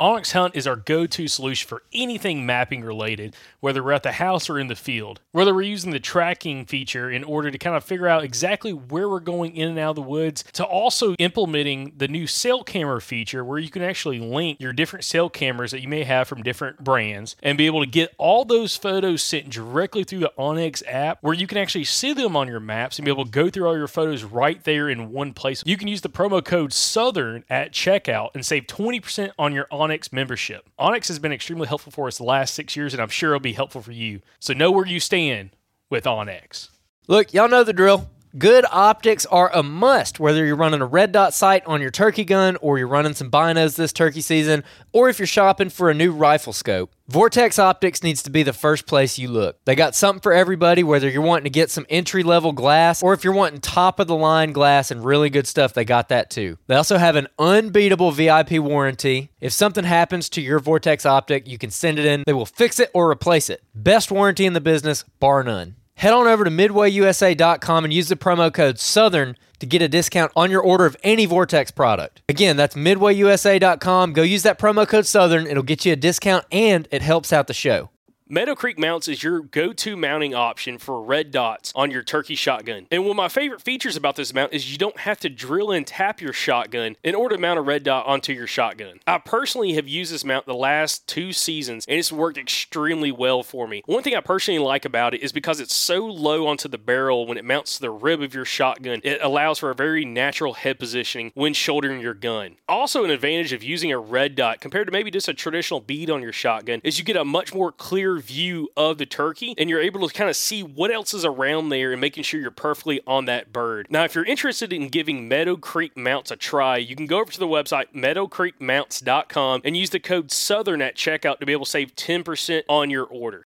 onX Hunt is our go to solution for anything mapping related, whether we're at the house or in the field. Whether we're using the tracking feature in order to kind of figure out exactly where we're going in and out of the woods, to also implementing the new cell camera feature where you can actually link your different cell cameras that you may have from different brands and be able to get all those photos sent directly through the onX app where you can actually see them on your maps and be able to go through all your photos right there in one place. You can use the promo code SOUTHERN at checkout and save 20% on your onX onX membership. onX has been extremely helpful for us the last six years, and I'm sure it'll be helpful for you. So know where you stand with onX. Look, y'all know the drill. Good optics are a must, whether you're running a red dot sight on your turkey gun or you're running some binos this turkey season, or if you're shopping for a new rifle scope. Vortex Optics needs to be the first place you look. They got something for everybody, whether you're wanting to get some entry level glass or if you're wanting top of the line glass and really good stuff, they got that too. They also have an unbeatable VIP warranty. If something happens to your Vortex Optic, you can send it in, they will fix it or replace it. Best warranty in the business, bar none. Head on over to midwayusa.com and use the promo code SOUTHERN to get a discount on your order of any Vortex product. Again, that's midwayusa.com. Go use that promo code SOUTHERN. It'll get you a discount and it helps out the show. Meadow Creek Mounts is your go to mounting option for red dots on your turkey shotgun. And one of my favorite features about this mount is you don't have to drill and tap your shotgun in order to mount a red dot onto your shotgun. I personally have used this mount the last two seasons and it's worked extremely well for me. One thing I personally like about it is because it's so low onto the barrel when it mounts to the rib of your shotgun, it allows for a very natural head positioning when shouldering your gun. Also, an advantage of using a red dot compared to maybe just a traditional bead on your shotgun is you get a much more clear view of the turkey and you're able to kind of see what else is around there and making sure you're perfectly on that bird. Now, if you're interested in giving Meadow Creek Mounts a try, you can go over to the website meadowcreekmounts.com and use the code SOUTHERN at checkout to be able to save 10% on your order.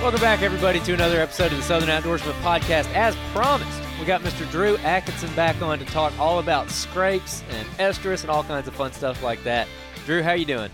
Welcome back, everybody, to another episode of the Southern Outdoorsmen Podcast. As promised, we got Mr. Drew Atkinson back on to talk all about scrapes and estrus and all kinds of fun stuff like that. Drew, how you doing?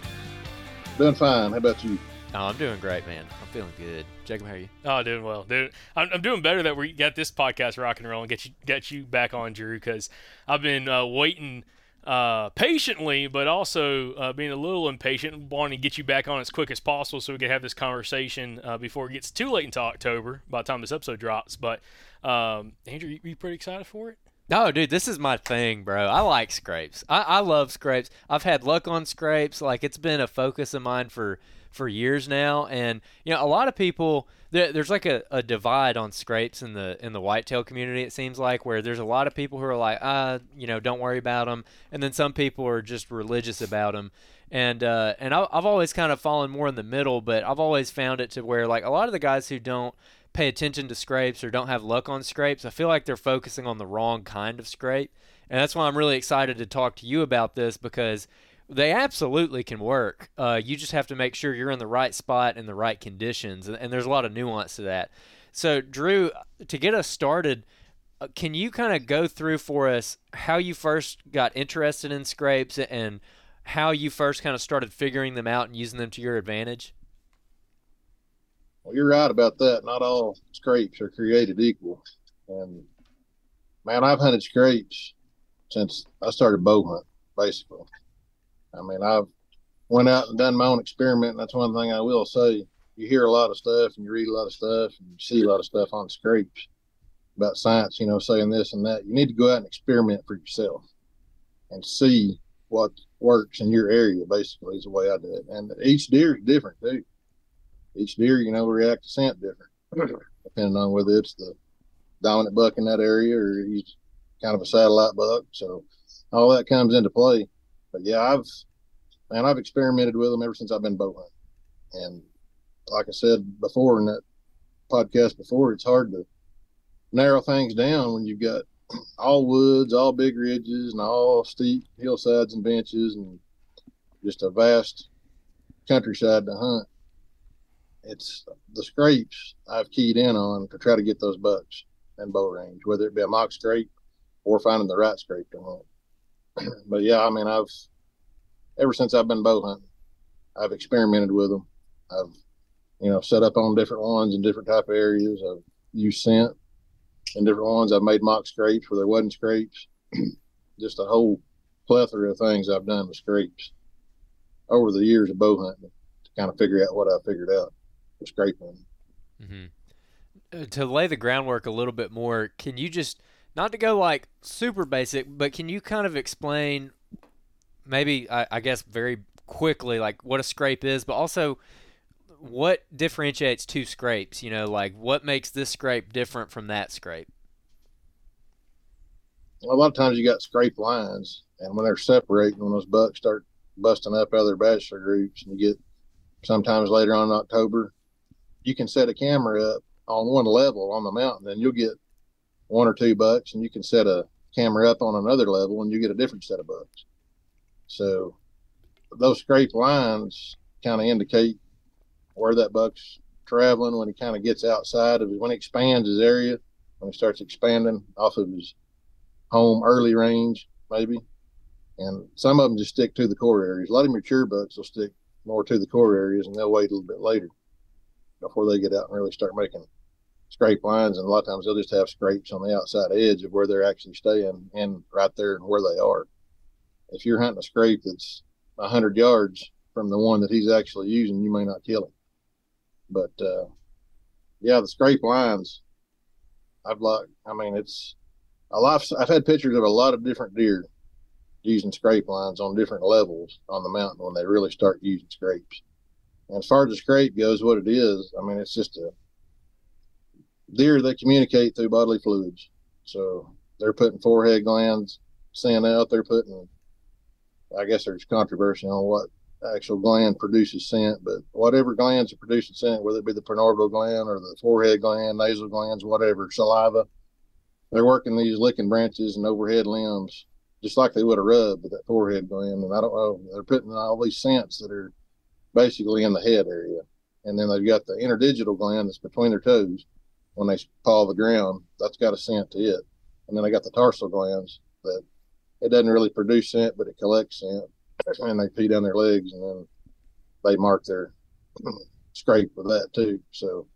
Doing fine. How about you? Oh, I'm doing great, man. I'm feeling good. Jacob, how are you? Oh, doing well, dude. I'm, I'm doing better that we got this podcast rock and roll and get you get you back on, Drew, because I've been uh, waiting – uh, patiently, but also uh, being a little impatient, wanting to get you back on as quick as possible so we can have this conversation uh, before it gets too late into October by the time this episode drops. But um, Andrew, you, you pretty excited for it? No, dude, this is my thing, bro. I like scrapes. I, I love scrapes. I've had luck on scrapes. Like it's been a focus of mine for for years now, and you know, a lot of people there, there's like a, a divide on scrapes in the in the whitetail community. It seems like where there's a lot of people who are like, ah, you know, don't worry about them, and then some people are just religious about them. And uh, and I, I've always kind of fallen more in the middle, but I've always found it to where like a lot of the guys who don't pay attention to scrapes or don't have luck on scrapes, I feel like they're focusing on the wrong kind of scrape. And that's why I'm really excited to talk to you about this because they absolutely can work. Uh, you just have to make sure you're in the right spot in the right conditions, and, and there's a lot of nuance to that. So, Drew, to get us started, uh, can you kind of go through for us how you first got interested in scrapes and how you first kind of started figuring them out and using them to your advantage? Well, you're right about that. Not all scrapes are created equal. And man, I've hunted scrapes since I started bow hunting, basically. I mean, I've went out and done my own experiment. And that's one thing I will say. You hear a lot of stuff and you read a lot of stuff and you see a lot of stuff on scrapes about science, you know, saying this and that. You need to go out and experiment for yourself and see what works in your area, basically, is the way I do it. And each deer is different, too. Each deer, you know, react to scent different, depending on whether it's the dominant buck in that area or he's kind of a satellite buck. So all that comes into play. But yeah, I've man, I've experimented with them ever since I've been bow hunting. And like I said before in that podcast before, it's hard to narrow things down when you've got all woods, all big ridges, and all steep hillsides and benches, and just a vast countryside to hunt. It's the scrapes I've keyed in on to try to get those bucks in bow range, whether it be a mock scrape or finding the right scrape to hunt. but yeah, I mean, I've ever since I've been bow hunting, I've experimented with them. I've, you know, set up on different ones in different type of areas. I've used scent in different ones. I've made mock scrapes where there wasn't scrapes. Just a whole plethora of things I've done with scrapes over the years of bow hunting to kind of figure out what I figured out with scrape hunting. Mm-hmm. Uh, to lay the groundwork a little bit more, can you just not to go like super basic, but can you kind of explain maybe I, I guess very quickly like what a scrape is, but also what differentiates two scrapes? You know, like what makes this scrape different from that scrape? A lot of times you got scrape lines, and when they're separating, when those bucks start busting up other bachelor groups, and you get sometimes later on in October, you can set a camera up on one level on the mountain, and you'll get one or two bucks, and you can set a camera up on another level, and you get a different set of bucks. So those scrape lines kind of indicate where that buck's traveling when he kind of gets outside of his, when he expands his area, when he starts expanding off of his home early range, maybe. And some of them just stick to the core areas. A lot of mature bucks will stick more to the core areas and they'll wait a little bit later before they get out and really start making scrape lines. And a lot of times they'll just have scrapes on the outside edge of where they're actually staying and right there and where they are. If you're hunting a scrape that's 100 yards from the one that he's actually using, you may not kill him. But uh, yeah, the scrape lines, I've like, I mean, it's a lot. I've had pictures of a lot of different deer using scrape lines on different levels on the mountain when they really start using scrapes. And as far as the scrape goes, what it is, I mean, it's just a deer that communicate through bodily fluids. So they're putting forehead glands scent out. They're putting, I guess there's controversy on what actual gland produces scent, but whatever glands are producing scent, whether it be the preorbital gland or the forehead gland, nasal glands, whatever, saliva, they're working these licking branches and overhead limbs just like they would a rub with that forehead gland. And I don't know, they're putting all these scents that are basically in the head area. And then they've got the interdigital gland that's between their toes when they paw the ground. That's got a scent to it. And then they got the tarsal glands that it doesn't really produce scent, but it collects scent and they pee down their legs and then they mark their scrape with that too. So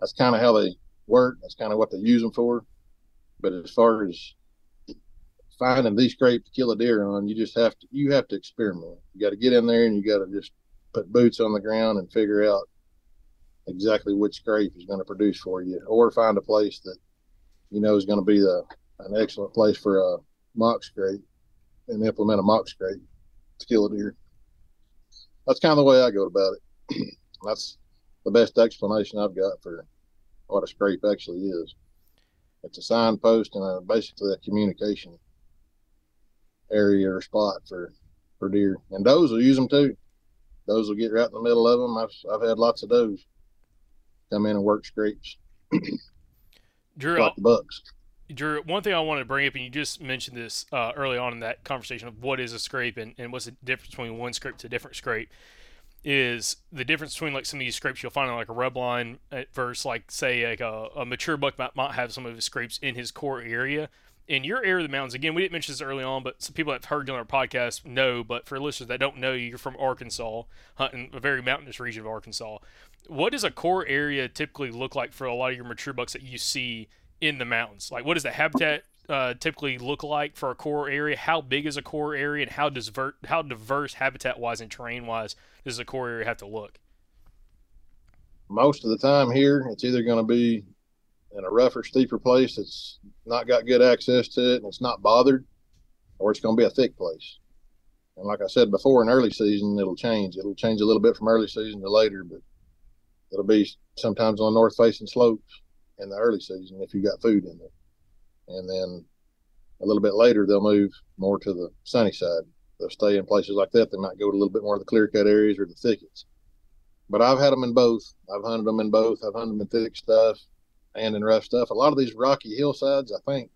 that's kind of how they work. That's kind of what they use them for. But as far as finding these scrape to kill a deer on, you just have to you have to experiment. You got to get in there and you got to just put boots on the ground and figure out exactly which scrape is going to produce for you, or find a place that you know is going to be the an excellent place for a mock scrape and implement a mock scrape to kill a deer. That's kind of the way I go about it. That's the best explanation I've got for what a scrape actually is. It's a signpost and a, basically a communication area or spot for for deer. And does will use them too. Does will get right in the middle of them. I've I've had lots of does come in and work scrapes. Drew, like the bucks. Drew, one thing I wanted to bring up, and you just mentioned this uh, early on in that conversation of what is a scrape and, and what's the difference between one scrape to a different scrape, is the difference between like some of these scrapes you'll find on like a rub line versus like say like a, a mature buck might, might have some of his scrapes in his core area. In your area of the mountains, again, we didn't mention this early on, but some people that have heard on our podcast know. But for listeners that don't know, you're from Arkansas, hunting a very mountainous region of Arkansas. What does a core area typically look like for a lot of your mature bucks that you see in the mountains? Like, what does the habitat uh, typically look like for a core area? How big is a core area, and how diverse, how diverse habitat wise and terrain wise does a core area have to look? Most of the time here, it's either going to be in a rougher, steeper place that's not got good access to it and it's not bothered, or it's going to be a thick place. And like I said before, in early season, it'll change. It'll change a little bit from early season to later, but it'll be sometimes on north facing slopes in the early season if you got food in there. And then a little bit later, they'll move more to the sunny side. They'll stay in places like that. They might go to a little bit more of the clear cut areas or the thickets. But I've had them in both. I've hunted them in both. I've hunted them in thick stuff and in rough stuff. A lot of these rocky hillsides, I think,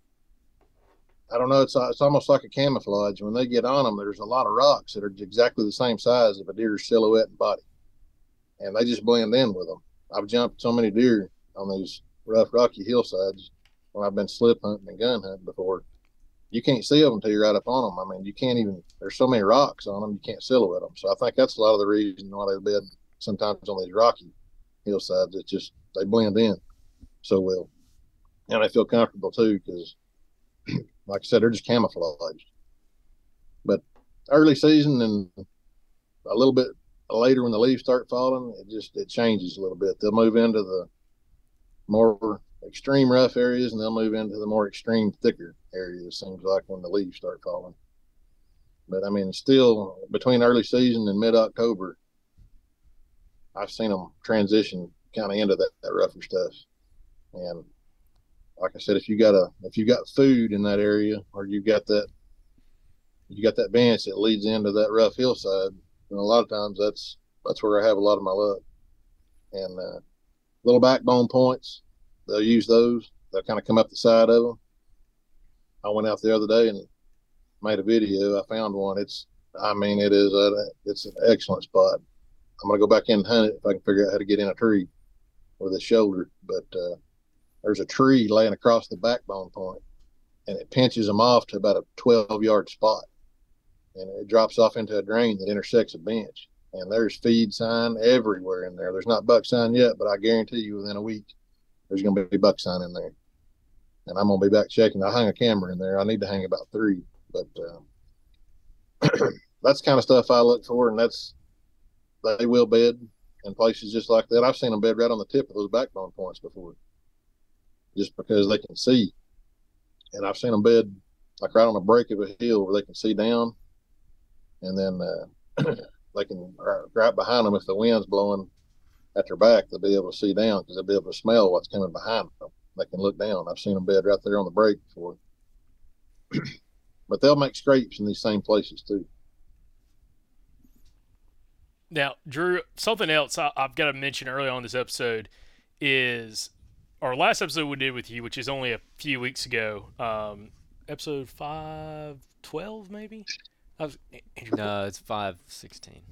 I don't know, it's it's almost like a camouflage. When they get on them, there's a lot of rocks that are exactly the same size of a deer's silhouette and body, and they just blend in with them. I've jumped so many deer on these rough rocky hillsides when I've been slip hunting and gun hunting before. you can't see them until you're right up on them. I mean, you can't even. There's so many rocks on them, you can't silhouette them. So I think that's a lot of the reason why they've been sometimes on these rocky hillsides. It's just they blend in so well, and they feel comfortable too because, like I said, they're just camouflaged. But early season and a little bit later when the leaves start falling, it just it changes a little bit. They'll move into the more extreme rough areas and they'll move into the more extreme thicker areas. Seems like when the leaves start falling. But I mean, still between early season and mid October, I've seen them transition kind of into that, that rougher stuff. And like I said, if you got a if you got food in that area or you've got that you got that bench that leads into that rough hillside, and a lot of times that's that's where I have a lot of my luck. And uh, little backbone points, they'll use those. They'll kind of come up the side of them. I went out the other day and made a video. I found one. It's, I mean, it is a, it's an excellent spot. I'm gonna go back in and hunt it if I can figure out how to get in a tree with a shoulder. But uh, there's a tree laying across the backbone point, and it pinches them off to about a 12 yard spot and it drops off into a drain that intersects a bench. And there's feed sign everywhere in there. There's not buck sign yet, but I guarantee you within a week there's going to be buck sign in there. And I'm going to be back checking. I hung a camera in there. I need to hang about three, but um, that's kind of stuff I look for, and that's they will bed in places just like that. I've seen them bed right on the tip of those backbone points before, just because they can see. And I've seen them bed like right on the break of a hill where they can see down and then uh, they can right behind them if the wind's blowing at their back, they'll be able to see down because they'll be able to smell what's coming behind them. They can look down. I've seen them bed right there on the break before. but they'll make scrapes in these same places too. Now, Drew, something else I, have got to mention early on this episode is our last episode we did with you, which is only a few weeks ago, um, episode 512 maybe? Was, Andrew, no, it's five sixteen.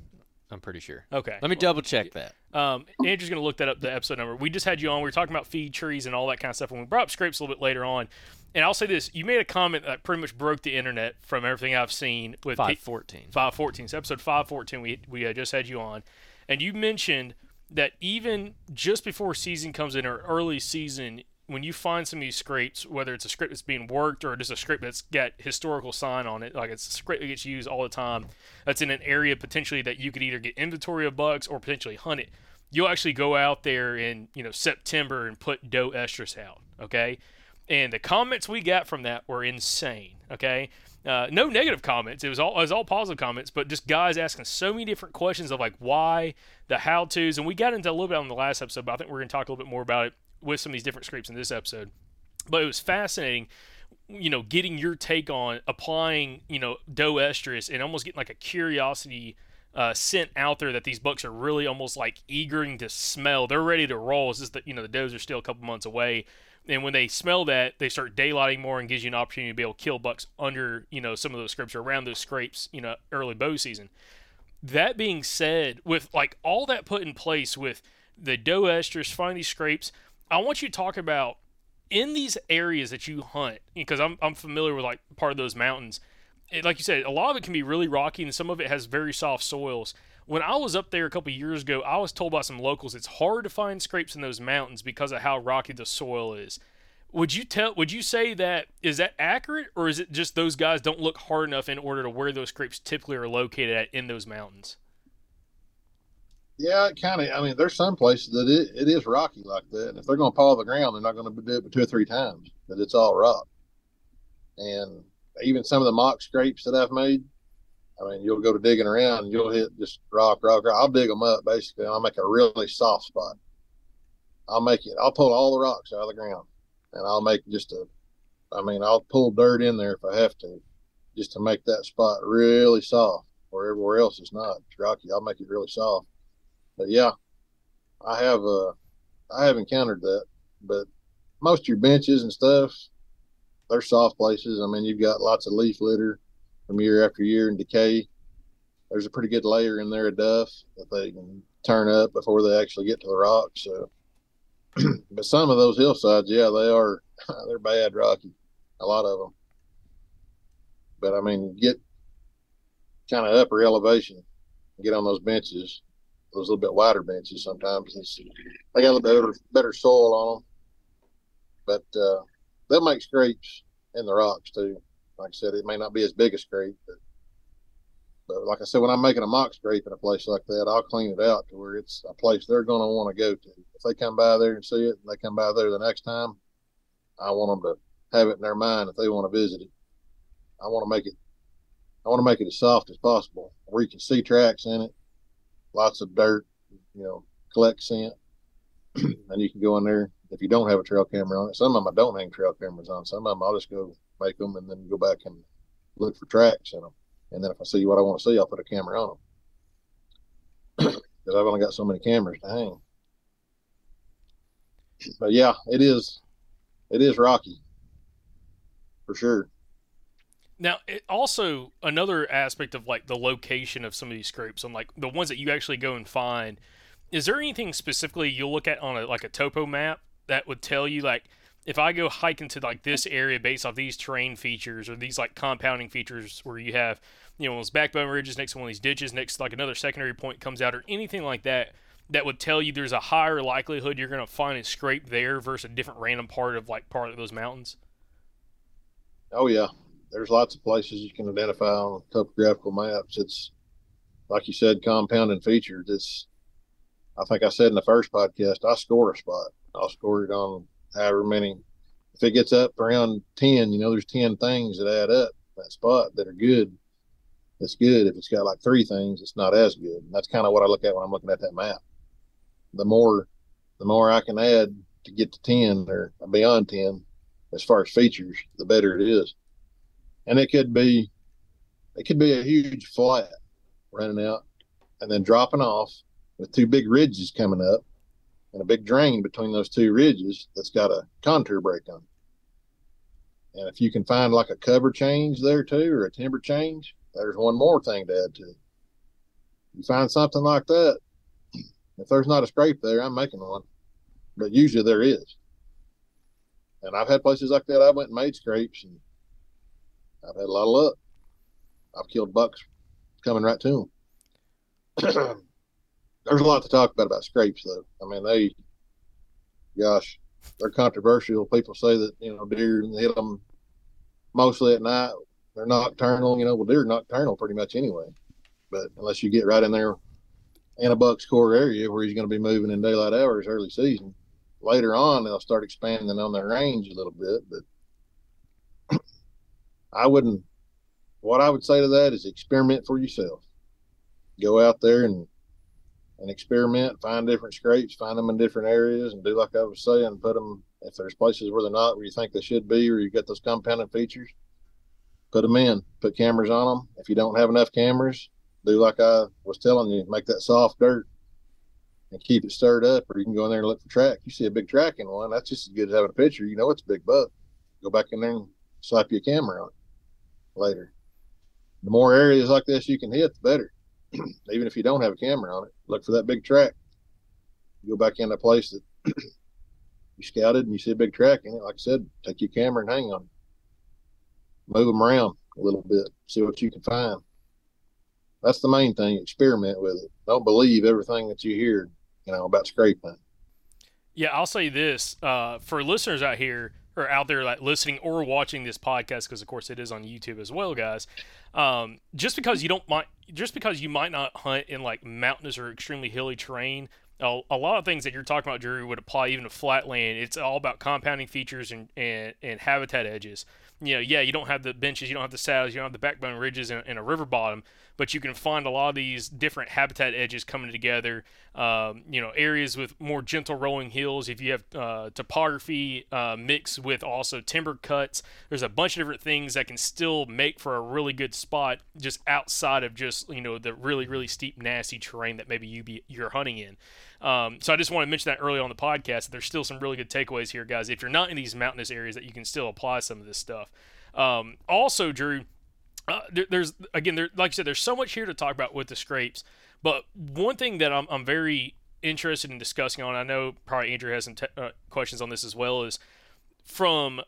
I'm pretty sure. Okay. Let me double check that. Um, Andrew's going to look that up, the episode number. We just had you on. We were talking about feed trees and all that kind of stuff. And we brought up scrapes a little bit later on. And I'll say this: you made a comment that pretty much broke the internet from everything I've seen with five fourteen. Five fourteen. So episode five fourteen. We we uh, just had you on, and you mentioned that even just before season comes in or early season, when you find some of these scrapes, whether it's a script that's being worked or just a script that's got historical sign on it, like it's a script that gets used all the time, that's in an area potentially that you could either get inventory of bugs or potentially hunt it. You'll actually go out there in you know September and put doe estrus out, okay? And the comments we got from that were insane, okay? Uh, no negative comments. It was all it was all positive comments, but just guys asking so many different questions of like why, the how tos, and we got into a little bit on the last episode, but I think we're gonna talk a little bit more about it with some of these different scrapes in this episode. But it was fascinating, you know, getting your take on applying, you know, doe estrus and almost getting like a curiosity uh, scent out there that these bucks are really almost like eagering to smell. They're ready to roll. It's just that, you know, the does are still a couple months away. And when they smell that, they start daylighting more and gives you an opportunity to be able to kill bucks under, you know, some of those scrapes or around those scrapes, you know, early bow season. That being said, with like all that put in place with the doe estrus, finding these scrapes, I want you to talk about in these areas that you hunt because I'm I'm familiar with like part of those mountains. It, like you said, a lot of it can be really rocky and some of it has very soft soils. When I was up there a couple years ago, I was told by some locals it's hard to find scrapes in those mountains because of how rocky the soil is. Would you tell would you say that is that accurate or is it just those guys don't look hard enough in order to where those scrapes typically are located at in those mountains? Yeah, it kind of. I mean, there's some places that it, it is rocky like that. And if they're going to paw the ground, they're not going to do it but two or three times. That it's all rock. And even some of the mock scrapes that I've made, I mean, you'll go to digging around and you'll hit just rock, rock, rock. I'll dig them up basically. I'll make a really soft spot. I'll make it. I'll pull all the rocks out of the ground, and I'll make just a. I mean, I'll pull dirt in there if I have to, just to make that spot really soft. Where everywhere else is not it's rocky, I'll make it really soft but yeah, I have uh, I have encountered that. But most of your benches and stuff, they're soft places. I mean, you've got lots of leaf litter from year after year and decay. There's a pretty good layer in there of duff that they can turn up before they actually get to the rocks. So, but some of those hillsides, yeah, they are they're bad rocky. A lot of them. But I mean, get kind of upper elevation, get on those benches, those little bit wider benches. Sometimes it's, they got a little better, better soil on them, but uh, they'll make scrapes in the rocks too. Like I said, it may not be as big a scrape, but but like I said, when I'm making a mock scrape in a place like that, I'll clean it out to where it's a place they're going to want to go to. If they come by there and see it, and they come by there the next time, I want them to have it in their mind if they want to visit it. I want to make it. I want to make it as soft as possible, where you can see tracks in it, lots of dirt, you know, collect scent, and you can go in there. If you don't have a trail camera on it, some of them I don't hang trail cameras on. Some of them I'll just go make them and then go back and look for tracks in them. And then if I see what I want to see, I'll put a camera on them because I've only got so many cameras to hang. But yeah, it is, it is rocky for sure. Now, it also another aspect of like the location of some of these scrapes, and like the ones that you actually go and find. Is there anything specifically you'll look at on a like a topo map that would tell you like if I go hiking to like this area based off these terrain features or these like compounding features where you have you know those backbone ridges next to one of these ditches next to like another secondary point comes out or anything like that that would tell you there's a higher likelihood you're going to find a scrape there versus a different random part of like part of those mountains. Oh yeah, there's lots of places you can identify on topographical maps. It's like you said, compounding features. It's I think I said in the first podcast, I score a spot. I'll score it on however many. If it gets up around ten, you know, there's ten things that add up that spot that are good. It's good. If it's got like three things, it's not as good. And that's kind of what I look at when I'm looking at that map. The more, the more I can add to get to ten or beyond ten, as far as features, the better it is and it could be it could be a huge flat running out and then dropping off with two big ridges coming up and a big drain between those two ridges that's got a contour break on it. and if you can find like a cover change there too or a timber change there's one more thing to add to it. You find something like that if there's not a scrape there i'm making one but usually there is. And i've had places like that. I went and made scrapes and I've had a lot of luck. I've killed bucks coming right to them. There's a lot to talk about about scrapes, though. I mean, they, gosh, they're controversial. People say that you know deer hit them mostly at night. They're nocturnal. You know, well, deer are nocturnal pretty much anyway. But unless you get right in there in a buck's core area where he's going to be moving in daylight hours early season, later on they'll start expanding on their range a little bit. But I wouldn't. What I would say to that is experiment for yourself. Go out there and and experiment, find different scrapes, find them in different areas, and do like I was saying, put them if there's places where they're not where you think they should be, or you got those compounded features, put them in, put cameras on them. If you don't have enough cameras, do like I was telling you, make that soft dirt and keep it stirred up, or you can go in there and look for track. You see a big track in one, that's just as good as having a picture. You know it's a big buck. Go back in there and slap your camera on later. The more areas like this you can hit, the better. Even if you don't have a camera on it, look for that big track. You go back in a place that you scouted and you see a big track in it. Like I said, take your camera and hang on. Move them around a little bit, see what you can find. That's the main thing. Experiment with it. Don't believe everything that you hear, you know, about scraping. Yeah, I'll say this uh, for listeners out here or out there like listening or watching this podcast because of course it is on YouTube as well, guys. Um, just because you don't might just because you might not hunt in like mountainous or extremely hilly terrain, a, a lot of things that you're talking about, Drew, would apply even to flatland. It's all about compounding features and, and, and habitat edges. You know, yeah, you don't have the benches, you don't have the saddles, you don't have the backbone ridges and, a river bottom, but you can find a lot of these different habitat edges coming together. Um, you know, areas with more gentle rolling hills. If you have uh, topography uh, mixed with also timber cuts, there's a bunch of different things that can still make for a really good spot just outside of just you know the really really steep nasty terrain that maybe you be you're hunting in. Um, so I just want to mention that early on the podcast. There's still some really good takeaways here, guys. If you're not in these mountainous areas, that you can still apply some of this stuff. Um, also, Drew, uh, there, there's again, there, like I said, there's so much here to talk about with the scrapes. But one thing that I'm, I'm very interested in discussing on, I know probably Andrew has some te- uh, questions on this as well, is from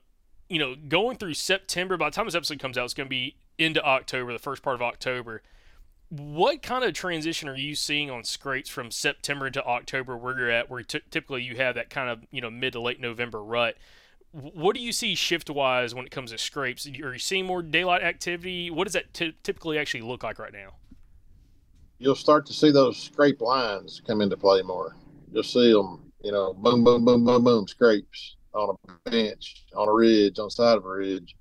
you know, going through September, by the time this episode comes out, it's going to be into October, the first part of October. What kind of transition are you seeing on scrapes from September to October, where you're at, where t- typically you have that kind of you know mid to late November rut? What do you see shift wise when it comes to scrapes? Are you seeing more daylight activity? What does that t- typically actually look like right now? You'll start to see those scrape lines come into play more. You'll see them, you know, boom, boom, boom, boom, boom, scrapes on a bench, on a ridge, on the side of a ridge,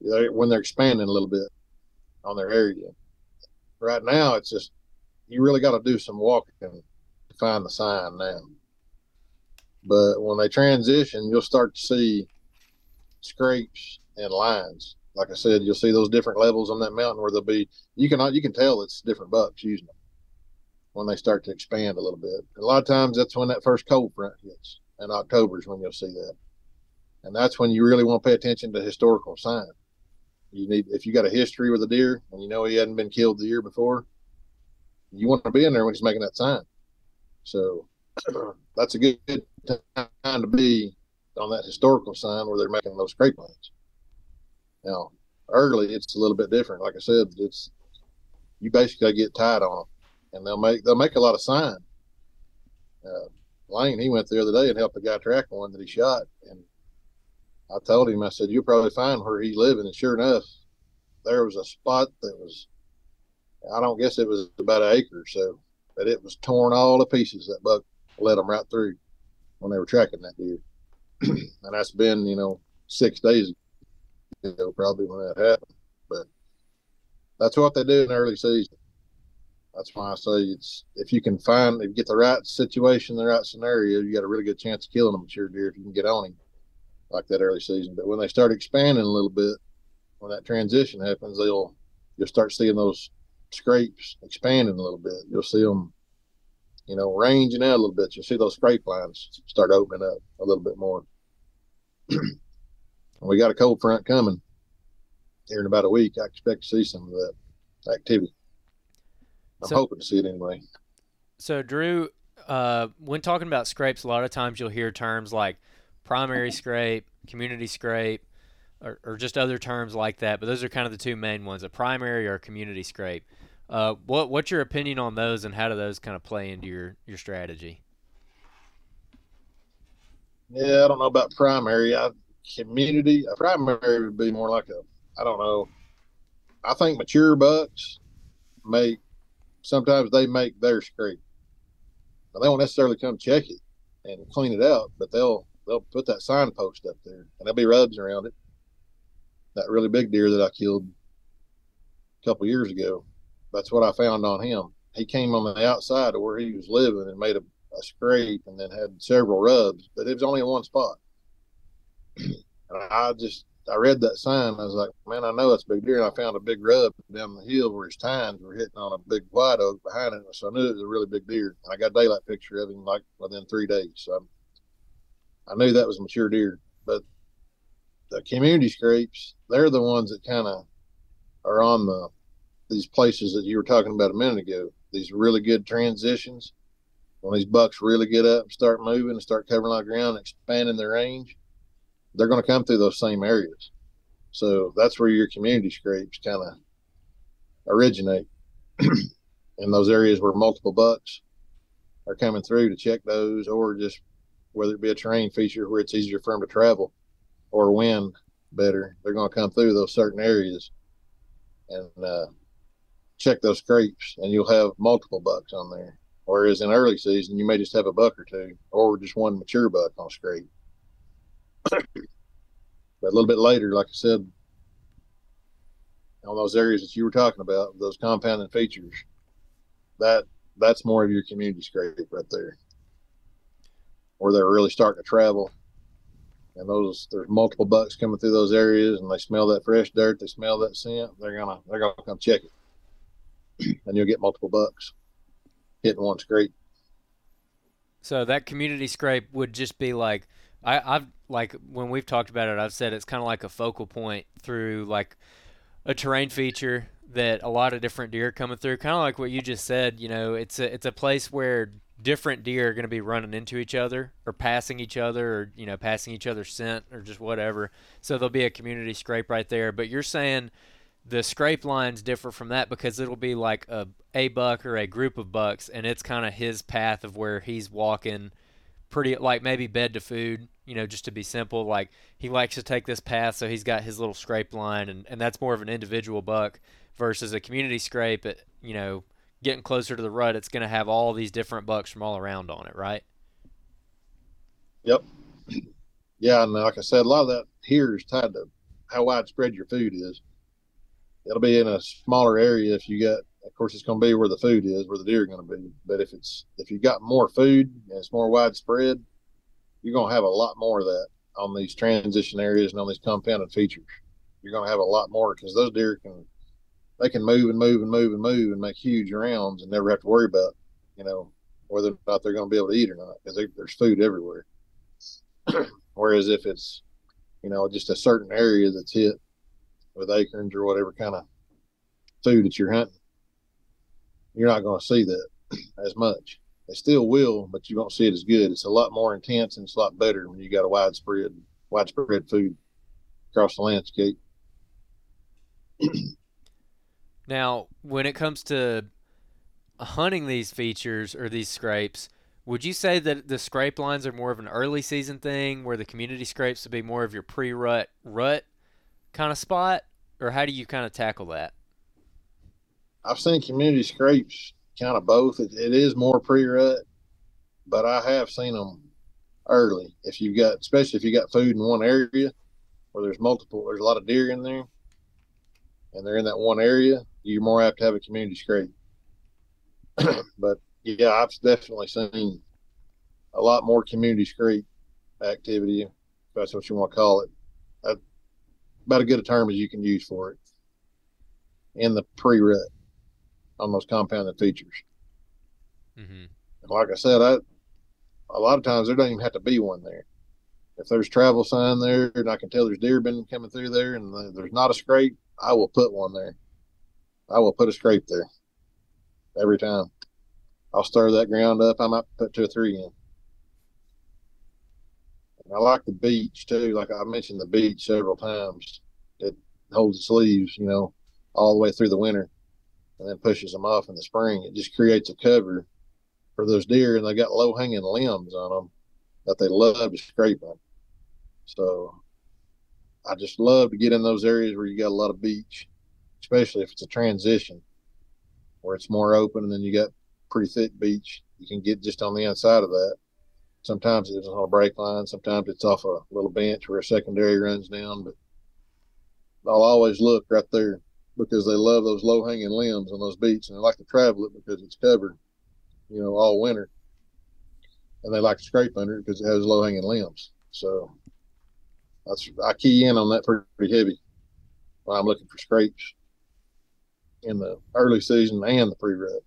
when they're expanding a little bit on their area. Right now, it's just you really got to do some walking to find the sign now. But when they transition, you'll start to see scrapes and lines. Like I said, you'll see those different levels on that mountain where they'll be. You can you can tell it's different bucks using them when they start to expand a little bit. A lot of times, that's when that first cold front hits and October is when you'll see that. And that's when you really want to pay attention to historical sign. You need if you got a history with a deer and you know he hadn't been killed the year before, you want to be in there when he's making that sign. So that's a good time to be on that historical sign where they're making those scrape lines. Now, early it's a little bit different. Like I said, it's you basically get tied on them, and they'll make they'll make a lot of sign. Uh, Lane, he went the other day and helped the guy track one that he shot. And I told him, I said, you'll probably find where he's living. And sure enough, there was a spot that was, I don't guess it was about an acre or so, but it was torn all to pieces. That buck let him right through when they were tracking that deer. and that's been, you know, six days ago, probably when that happened. But that's what they do in early season. That's why I say it's if you can find if you get the right situation, the right scenario, you got a really good chance of killing a mature deer if you can get on him like that early season. But when they start expanding a little bit, when that transition happens, they'll you'll start seeing those scrapes expanding a little bit. You'll see them, you know, ranging out a little bit. You'll see those scrape lines start opening up a little bit more. we got a cold front coming here in about a week. I expect to see some of that activity. I'm so, hoping to see it anyway. So, Drew, uh, when talking about scrapes, a lot of times you'll hear terms like primary scrape, community scrape, or, or, just other terms like that. But those are kind of the two main ones: a primary or a community scrape. Uh, what what's your opinion on those, and how do those kind of play into your your strategy? Yeah, I don't know about primary. I, community, a primary would be more like a, I don't know. I think mature bucks make sometimes they make their scrape. Now, they won't necessarily come check it and clean it out, but they'll they'll put that signpost up there, and there'll be rubs around it. That really big deer that I killed a couple years ago, that's what I found on him. He came on the outside of where he was living and made a, a scrape, and then had several rubs, but it was only in one spot. and I just I read that sign. I was like, man, I know it's big deer. And I found a big rub down the hill where his tines were hitting on a big white oak behind it. So I knew it was a really big deer. And I got a daylight picture of him like within three days. So I, knew that was a mature deer. But the community scrapes, they're the ones that kind of are on the these places that you were talking about a minute ago. These really good transitions. When these bucks really get up and start moving and start covering the ground, expanding their range they're going to come through those same areas. So that's where your community scrapes kind of originate in those areas where multiple bucks are coming through to check those, or just whether it be a terrain feature where it's easier for them to travel or wind better, they're going to come through those certain areas and uh, check those scrapes, and you'll have multiple bucks on there. Whereas in early season, you may just have a buck or two, or just one mature buck on scrape but a little bit later, like I said, on those areas that you were talking about, those compounding features, that that's more of your community scrape right there, where they're really starting to travel. And those there's multiple bucks coming through those areas, and they smell that fresh dirt, they smell that scent. They're gonna they're gonna come check it, and you'll get multiple bucks hitting one scrape. So that community scrape would just be like I, I've like when we've talked about it, I've said it's kind of like a focal point through like a terrain feature that a lot of different deer coming through. Kind of like what you just said. You know, it's a it's a place where different deer are going to be running into each other or passing each other or you know passing each other's scent or just whatever. So there'll be a community scrape right there. But you're saying the scrape lines differ from that because it'll be like a a buck or a group of bucks, and it's kind of his path of where he's walking, pretty like maybe bed to food. You know, just to be simple, like he likes to take this path, so he's got his little scrape line, and, and that's more of an individual buck versus a community scrape. At, you know, getting closer to the rut, it's going to have all these different bucks from all around on it, right? Yep. Yeah, and like I said, a lot of that here is tied to how widespread your food is. It'll be in a smaller area if you got. Of course, it's going to be where the food is, where the deer are going to be. But if it's if you got more food and it's more widespread, you're going to have a lot more of that on these transition areas and on these compounded features. You're going to have a lot more because those deer can they can move and move and move and move and make huge rounds and never have to worry about, you know, whether or not they're going to be able to eat or not because there's food everywhere. Whereas if it's, you know, just a certain area that's hit with acorns or whatever kind of food that you're hunting, you're not going to see that as much. They still will, but you won't see it as good. It's a lot more intense and it's a lot better when you got a widespread widespread food across the landscape. Now, when it comes to hunting these features or these scrapes, would you say that the scrape lines are more of an early season thing, where the community scrapes would be more of your pre-rut rut kind of spot, or how do you kind of tackle that? I've seen community scrapes kind of both. it, it is more pre-rut, but I have seen them early. If you've got, especially if you got food in one area where there's multiple, there's a lot of deer in there, and they're in that one area, you're more apt to have a community scrape. but yeah, I've definitely seen a lot more community scrape activity, if that's what you want to call it. About as good a term as you can use for it in the pre rut on those compounded features. Mm-hmm. Like I said, I, a lot of times there doesn't even have to be one there. If there's travel sign there and I can tell there's deer been coming through there and there's not a scrape, I will put one there. I will put a scrape there every time. I'll stir that ground up. I might put two or three in. I like the beech too. Like I mentioned, the beech several times. It holds its leaves, you know, all the way through the winter, and then pushes them off in the spring. It just creates a cover for those deer, and they got low hanging limbs on them that they love to scrape on. So I just love to get in those areas where you got a lot of beech especially if it's a transition where it's more open and then you got pretty thick beech. You can get just on the inside of that. Sometimes it's on a break line, sometimes it's off a little bench where a secondary runs down, but I'll always look right there because they love those low hanging limbs on those beech and they like to travel it because it's covered, you know, all winter. And they like to scrape under it because it has low hanging limbs. So that's I key in on that pretty heavy when I'm looking for scrapes in the early season and the pre-rut.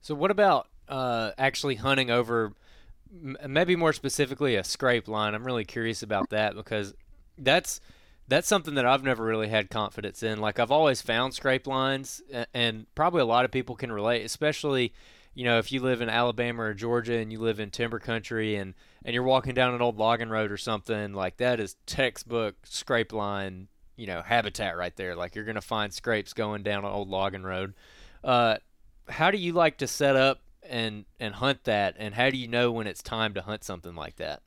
So, what about uh, actually hunting over, maybe more specifically, a scrape line? I'm really curious about that because that's that's something that I've never really had confidence in. Like I've always found scrape lines, and probably a lot of people can relate, especially you know if you live in Alabama or Georgia and you live in timber country and and you're walking down an old logging road or something like that is textbook scrape line you know habitat right there. Like you're gonna find scrapes going down an old logging road. Uh, how do you like to set up and and hunt that? And how do you know when it's time to hunt something like that?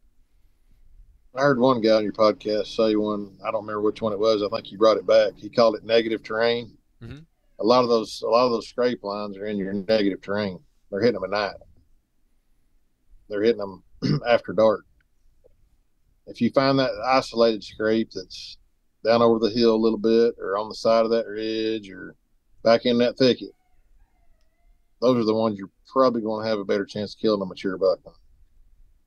I heard one guy on your podcast say one. I don't remember which one it was. I think he brought it back. He called it negative terrain. Mm-hmm. A lot of those, a lot of those scrape lines are in your negative terrain. They're hitting them at night. They're hitting them after dark. If you find that isolated scrape that's down over the hill a little bit or on the side of that ridge or back in that thicket, those are the ones you're probably going to have a better chance of killing a mature buck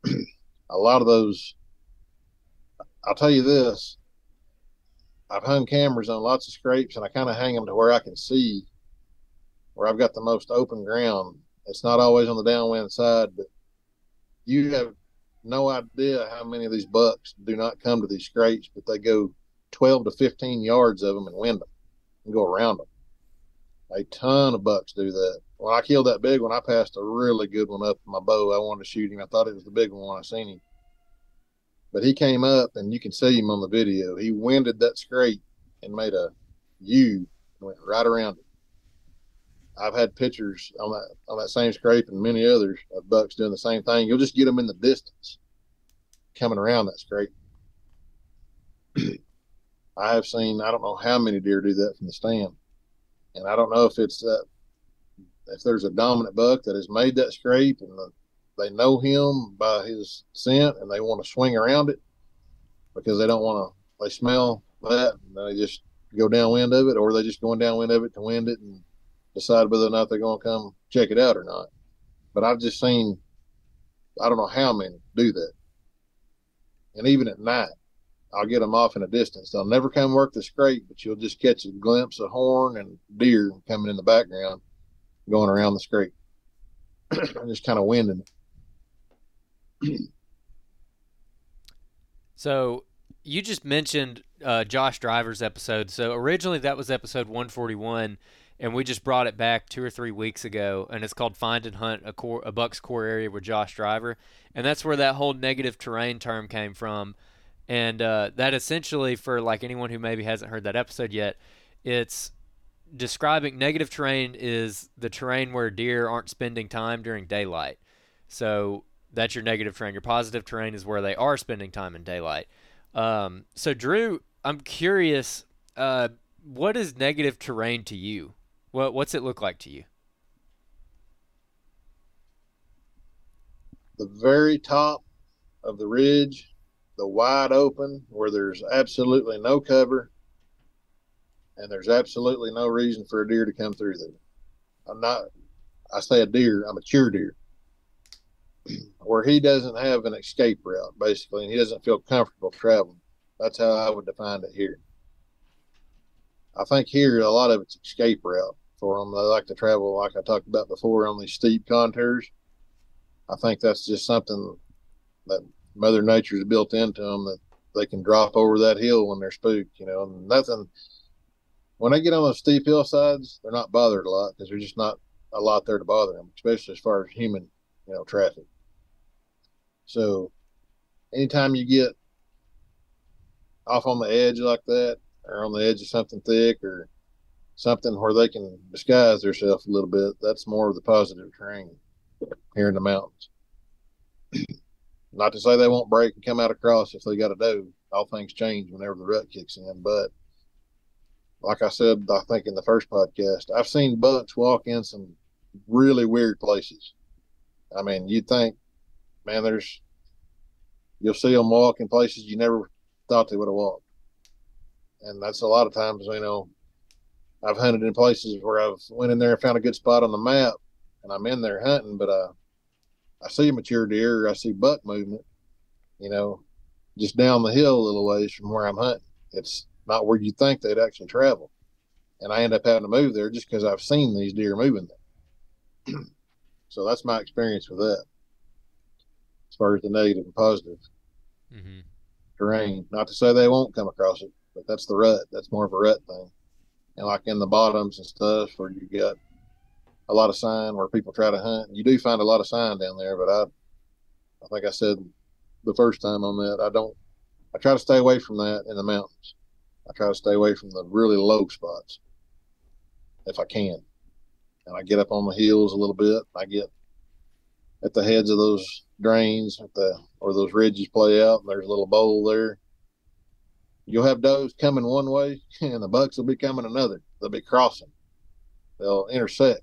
a lot of those, I'll tell you this, I've hung cameras on lots of scrapes and I kind of hang them to where I can see where I've got the most open ground. It's not always on the downwind side, but you have no idea how many of these bucks do not come to these scrapes, but they go 12 to 15 yards of them and wind them and go around them. A ton of bucks do that. When I killed that big one, I passed a really good one up my bow. I wanted to shoot him. I thought it was the big one when I seen him. But he came up, and you can see him on the video. He winded that scrape and made a U and went right around it. I've had pictures on that on that same scrape and many others of bucks doing the same thing. You'll just get them in the distance, coming around that scrape. I have seen I don't know how many deer do that from the stand, and I don't know if it's that if there's a dominant buck that has made that scrape and the, they know him by his scent and they want to swing around it because they don't want to they smell that and they just go downwind of it or they just going downwind of it to wind it and decide whether or not they're going to come check it out or not. But I've just seen, I don't know how many do that. And even at night, I'll get them off in a distance. They'll never come work the scrape, but you'll just catch a glimpse of horn and deer coming in the background, going around the scrape. just kind of winding so you just mentioned uh, Josh Driver's episode. So originally that was episode 141 and we just brought it back two or three weeks ago, and it's called Find and Hunt a, core, a Buck's Core Area with Josh Driver, and that's where that whole negative terrain term came from, and uh, that essentially, for like anyone who maybe hasn't heard that episode yet, it's describing negative terrain is the terrain where deer aren't spending time during daylight, so that's your negative terrain. Your positive terrain is where they are spending time in daylight. Um, so Drew, I'm curious. Uh, what is negative terrain to you? What what's it look like to you? The very top of the ridge, the wide open where there's absolutely no cover and there's absolutely no reason for a deer to come through there. I'm not I say a deer, I'm a mature deer. where he doesn't have an escape route basically and he doesn't feel comfortable traveling. That's how I would define it here. I think here a lot of it's escape route for them. They like to travel, like I talked about before, on these steep contours. I think that's just something that Mother Nature's built into them that they can drop over that hill when they're spooked. You know, and nothing. When they get on those steep hillsides, they're not bothered a lot because there's just not a lot there to bother them, especially as far as human, you know, traffic. So, anytime you get off on the edge like that, or on the edge of something thick, or something where they can disguise themselves a little bit. That's more of the positive terrain here in the mountains. Not to say they won't break and come out across if they got a doe. All things change whenever the rut kicks in. But like I said, I think in the first podcast, I've seen bucks walk in some really weird places. I mean, you'd think, man, there's you'll see them walk in places you never thought they would have walked, and that's a lot of times, you know, I've hunted in places where I've went in there and found a good spot on the map, and I'm in there hunting, but uh, I see a mature deer, I see buck movement, you know, just down the hill a little ways from where I'm hunting. It's not where you think they'd actually travel, and I end up having to move there just because I've seen these deer moving there. so that's my experience with that, as far as the negative and positive mm-hmm. terrain. Not to say they won't come across it, but that's the rut. That's more of a rut thing and like in the bottoms and stuff where you got a lot of sign where people try to hunt. You do find a lot of sign down there, but I, I think I said the first time on that, I don't, I try to stay away from that in the mountains. I try to stay away from the really low spots if I can. And I get up on the hills a little bit. I get at the heads of those drains at the, or those ridges play out and there's a little bowl there you'll have does coming one way and the bucks will be coming another. They'll be crossing. They'll intersect.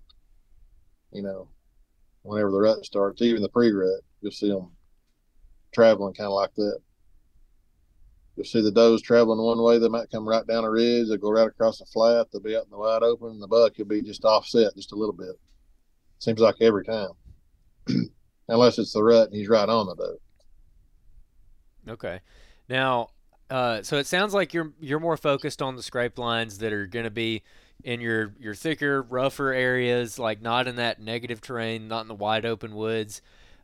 You know, whenever the rut starts, even the pre-rut, you'll see them traveling kind of like that. You'll see the does traveling one way. They might come right down a ridge. They'll go right across the flat. They'll be out in the wide open. And the buck will be just offset just a little bit. Seems like every time. Unless it's the rut and he's right on the doe. Okay. Now, uh, so it sounds like you're you're more focused on the scrape lines that are going to be in your your thicker, rougher areas, like not in that negative terrain, not in the wide open woods.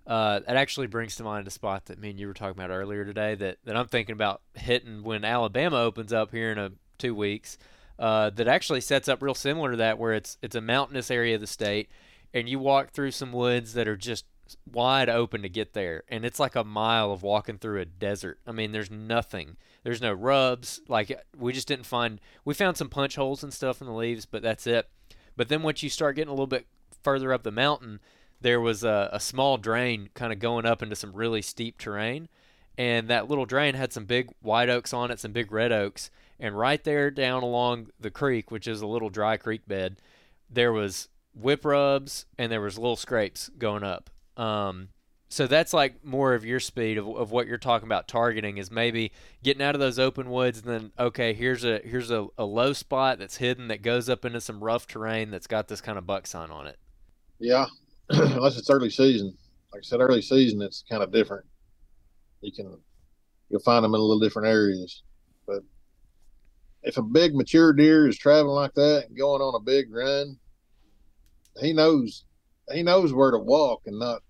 Uh, that actually brings to mind a spot that me and you were talking about earlier today that, that I'm thinking about hitting when Alabama opens up here in a two weeks. Uh, that actually sets up real similar to that, where it's it's a mountainous area of the state. and you walk through some woods that are just wide open to get there and it's like a mile of walking through a desert i mean there's nothing there's no rubs like we just didn't find we found some punch holes and stuff in the leaves but that's it but then once you start getting a little bit further up the mountain there was a, a small drain kind of going up into some really steep terrain and that little drain had some big white oaks on it some big red oaks and right there down along the creek which is a little dry creek bed there was whip rubs and there was little scrapes going up. Um, so that's like more of your speed of, of what you're talking about targeting is maybe getting out of those open woods and then okay here's a here's a, a low spot that's hidden that goes up into some rough terrain that's got this kind of buck sign on it. Yeah unless it's early season. Like i said early season it's kind of different. You can you'll find them in a little different areas. But if a big mature deer is traveling like that and going on a big run he knows he knows where to walk and not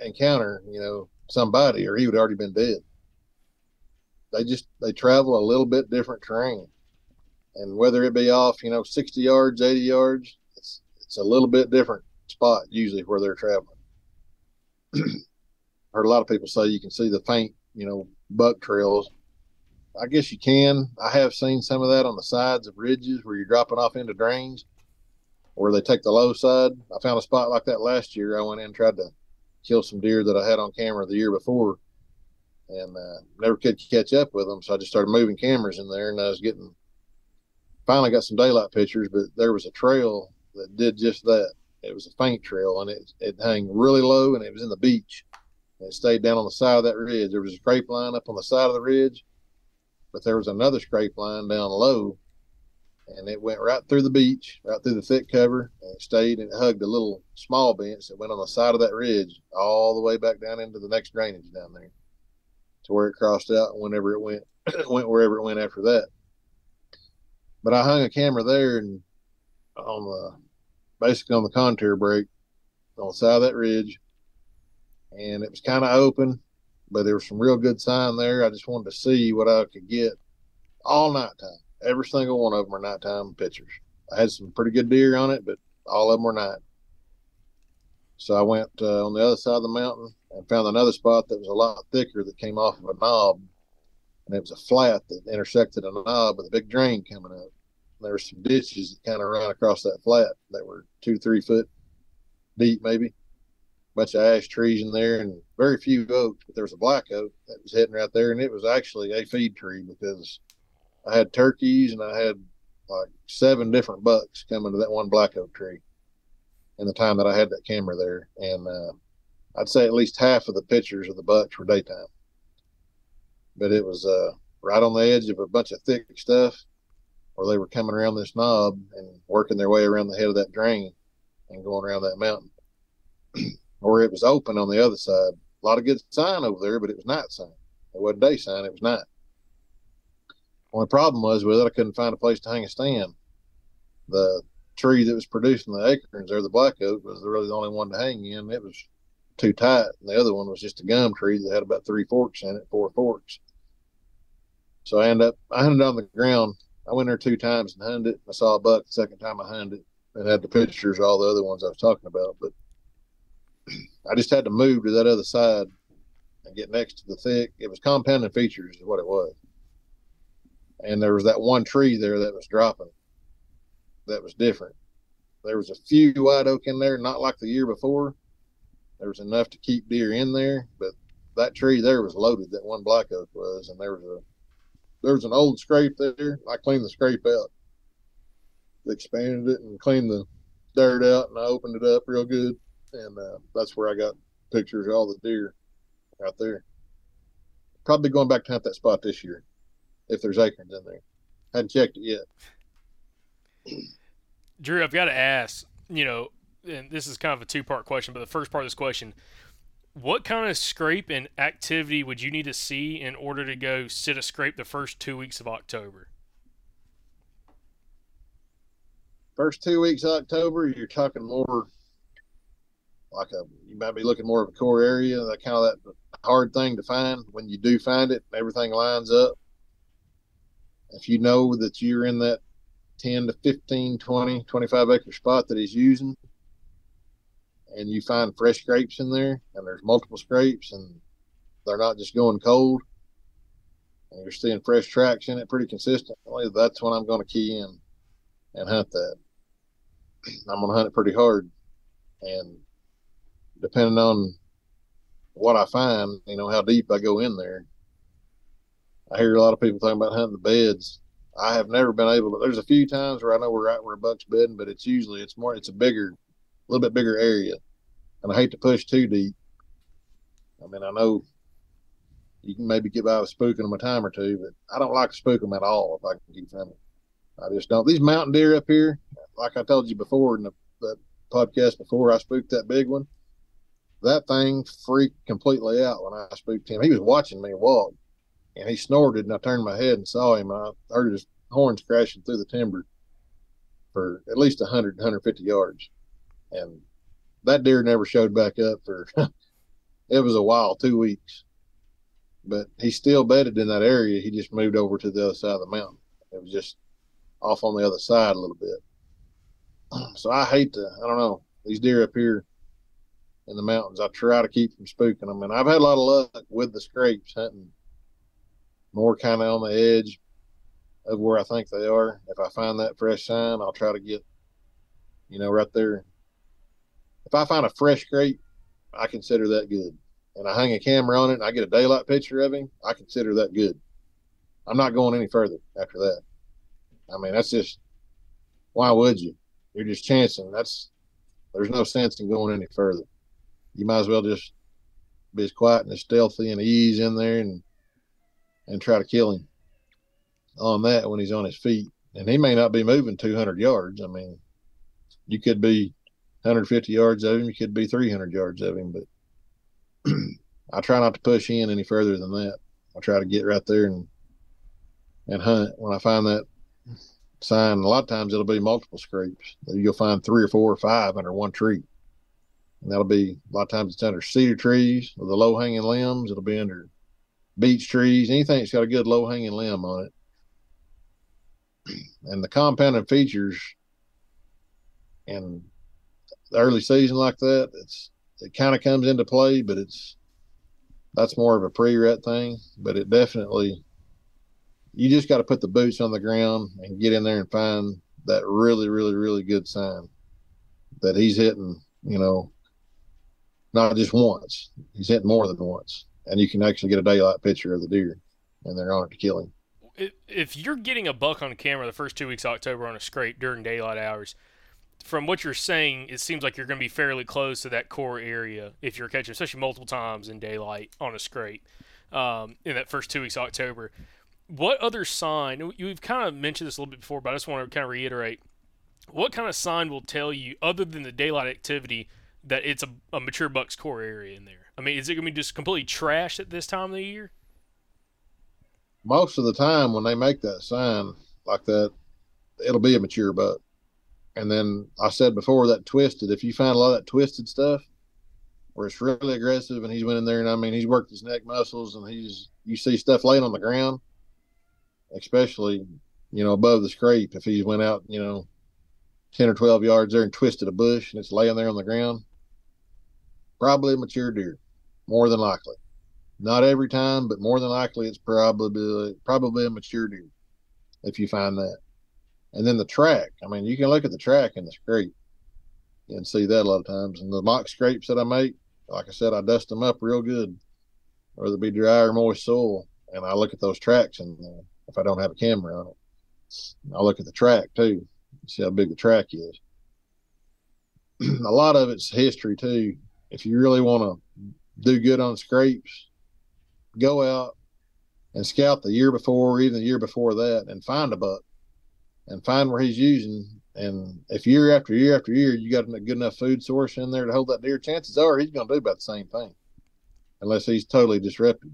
encounter, you know, somebody, or he would already been dead. They just they travel a little bit different terrain, and whether it be off, you know, sixty yards, eighty yards, it's it's a little bit different spot usually where they're traveling. Heard a lot of people say you can see the faint, you know, buck trails. I guess you can. I have seen some of that on the sides of ridges where you're dropping off into drains where they take the low side. I found a spot like that last year. I went in and tried to kill some deer that I had on camera the year before, and uh, never could catch up with them. So I just started moving cameras in there, and I was getting finally got some daylight pictures. But there was a trail that did just that. It was a faint trail, and it it hung really low, and it was in the beech. And it stayed down on the side of that ridge. There was a scrape line up on the side of the ridge, but there was another scrape line down low and it went right through the beech, right through the thick cover, and it stayed and it hugged a little small bench that went on the side of that ridge all the way back down into the next drainage down there to where it crossed out whenever it went went wherever it went after that. But I hung a camera there and on the basically on the contour break on the side of that ridge, and it was kind of open, but there was some real good sign there. I just wanted to see what I could get all night time Every single one of them are nighttime pictures. I had some pretty good deer on it, but all of them were night. So I went uh, on the other side of the mountain and found another spot that was a lot thicker that came off of a knob, and it was a flat that intersected a knob with a big drain coming up. There were some ditches that kind of ran across that flat that were two, three foot deep, maybe. Bunch of ash trees in there, and very few oaks. But there was a black oak that was heading right there, and it was actually a feed tree because I had turkeys and I had like seven different bucks coming to that one black oak tree in the time that I had that camera there. And uh, I'd say at least half of the pictures of the bucks were daytime. But it was uh, right on the edge of a bunch of thick stuff where they were coming around this knob and working their way around the head of that drain and going around that mountain. or it was open on the other side. A lot of good sign over there, but it was night sign. It wasn't day sign, it was night. Only problem was with it, I couldn't find a place to hang a stand. The tree that was producing the acorns there, the black oak, was really the only one to hang in. It was too tight. And the other one was just a gum tree that had about three forks in it, four forks. So I ended up, I hunted on the ground. I went there two times and hunted it. I saw a buck the second time I hunted it and had the pictures of all the other ones I was talking about. But I just had to move to that other side and get next to the thick. It was compounding features, is what it was and there was that one tree there that was dropping that was different. There was a few white oak in there, not like the year before. There was enough to keep deer in there, but that tree there was loaded. That one black oak was, and there was a there was an old scrape there. I cleaned the scrape out, expanded it, and cleaned the dirt out, and I opened it up real good, and uh, that's where I got pictures of all the deer out there. Probably going back to hunt that spot this year if there's acorns in there. I hadn't checked it yet. Drew, I've got to ask, you know, and this is kind of a two part question, but the first part of this question what kind of scrape and activity would you need to see in order to go sit a scrape the first two weeks of October? First two weeks of October, you're talking more like a you might be looking more of a core area, that kind of that hard thing to find. When you do find it, everything lines up if you know that you're in that 10 to 15, 20, 25 acre spot that he's using, and you find fresh scrapes in there, and there's multiple scrapes, and they're not just going cold, and you're seeing fresh tracks in it pretty consistently, that's when I'm going to key in and hunt that. I'm going to hunt it pretty hard, and depending on what I find, you know, how deep I go in there. I hear a lot of people talking about hunting the beds. I have never been able to. There's a few times where I know we're right where a buck's bedding, but it's usually it's more it's a bigger, a little bit bigger area, and I hate to push too deep. I mean, I know you can maybe get by with spooking them a time or two, but I don't like to spook them at all if I can keep from it. I just don't. These mountain deer up here, like I told you before in the, the podcast before, I spooked that big one. That thing freaked completely out when I spooked him. He was watching me walk, and he snorted, and I turned my head and saw him, and I heard his horns crashing through the timber for at least 100, 150 yards. And that deer never showed back up for, it was a while, two weeks. But he still bedded in that area. He just moved over to the other side of the mountain. It was just off on the other side a little bit. So I hate to, I don't know, these deer up here in the mountains. I try to keep from spooking them. And I've had a lot of luck with the scrapes hunting more kind of on the edge of where I think they are. If I find that fresh sign, I'll try to get, you know, right there. If I find a fresh scrape, I consider that good. And I hang a camera on it and I get a daylight picture of him, I consider that good. I'm not going any further after that. I mean, that's just why would you? You're just chancing. That's there's no sense in going any further. You might as well just be as quiet and as stealthy and ease in there and and try to kill him on that when he's on his feet. And he may not be moving 200 yards. I mean, you could be 150 yards of him, you could be 300 yards of him, but I try not to push in any further than that. I try to get right there and and hunt when I find that sign. A lot of times it'll be multiple scrapes. You'll find three or four or five under one tree. And that'll be a lot of times it's under cedar trees with the low hanging limbs. It'll be under beech trees, anything that's got a good low hanging limb on it. And the compounded features in the early season like that, it's it kind of comes into play, but it's that's more of a pre-rut thing. But it definitely you just got to put the boots on the ground and get in there and find that really, really, really good sign that he's hitting. You know, not just once; he's hitting more than once and you can actually get a daylight picture of the deer, and they're on it to kill him. If you're getting a buck on camera the first two weeks of October on a scrape during daylight hours, from what you're saying, it seems like you're going to be fairly close to that core area if you're catching, especially multiple times in daylight on a scrape um, in that first two weeks of October. What other sign? You've kind of mentioned this a little bit before, but I just want to kind of reiterate. What kind of sign will tell you, other than the daylight activity, that it's a, a mature buck's core area in there? I mean, is it going to be just completely trashed at this time of the year? Most of the time, when they make that sign like that, it'll be a mature buck. And then I said before that twisted, if you find a lot of that twisted stuff where it's really aggressive and he's went in there and I mean, he's worked his neck muscles and he's, you see stuff laying on the ground, especially, you know, above the scrape. If he's went out, you know, 10 or 12 yards there and twisted a bush and it's laying there on the ground, probably a mature deer more than likely. Not every time, but more than likely, it's probably probably a mature deer if you find that. And then the track. I mean, you can look at the track in the scrape and see that a lot of times. And the mock scrapes that I make, like I said, I dust them up real good, whether it be dry or moist soil, and I look at those tracks. And uh, if I don't have a camera on it, I look at the track too, see how big the track is. a lot of it's history too. If you really want to do good on scrapes, go out and scout the year before, or even the year before that, and find a buck and find where he's using. And if year after year after year you got a good enough food source in there to hold that deer, chances are he's going to do about the same thing, unless he's totally disrupted.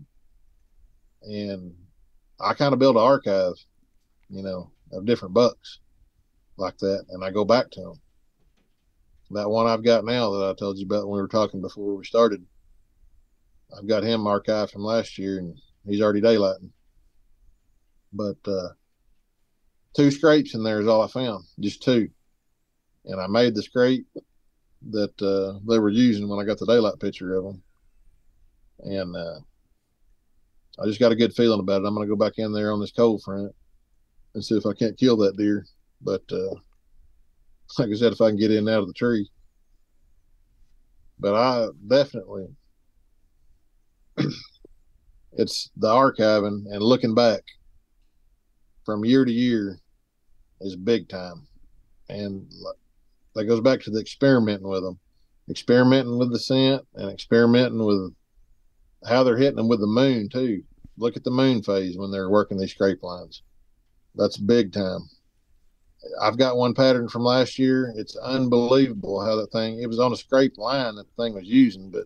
And I kind of build an archive, you know, of different bucks like that, and I go back to them. That one I've got now that I told you about when we were talking before we started, I've got him archived from last year, and he's already daylighting. But uh, two scrapes in there is all I found, just two. And I made the scrape, that uh, they were using when I got the daylight picture of them, and uh, I just got a good feeling about it. I'm going to go back in there on this cold front and see if I can't kill that deer. But uh, like I said, if I can get in out of the tree, but I definitely it's the archiving and looking back from year to year is big time, and that goes back to the experimenting with them, experimenting with the scent and experimenting with how they're hitting them with the moon too. Look at the moon phase when they're working these scrape lines. That's big time. I've got one pattern from last year. It's unbelievable how that thing. It was on a scrape line that the thing was using, but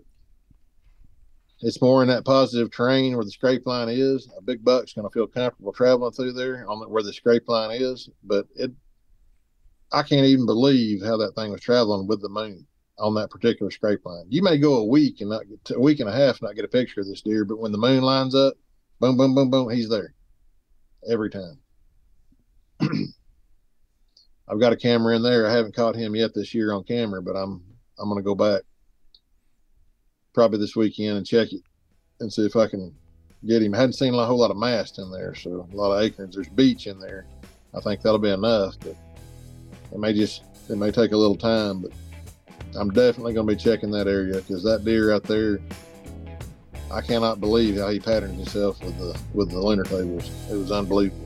it's more in that positive terrain where the scrape line is. A big buck's going to feel comfortable traveling through there on the, where the scrape line is. But it, I can't even believe how that thing was traveling with the moon on that particular scrape line. You may go a week and not get a week and a half and not get a picture of this deer, but when the moon lines up, boom, boom, boom, boom, he's there every time. I've got a camera in there. I haven't caught him yet this year on camera, but I'm I'm gonna go back probably this weekend and check it and see if I can get him. I hadn't seen a whole lot of mast in there, so a lot of acorns. There's beech in there. I think that'll be enough, but it may just it may take a little time, but I'm definitely going to be checking that area because that deer out there, I cannot believe how he patterned himself with the with the lunar tables. It was unbelievable.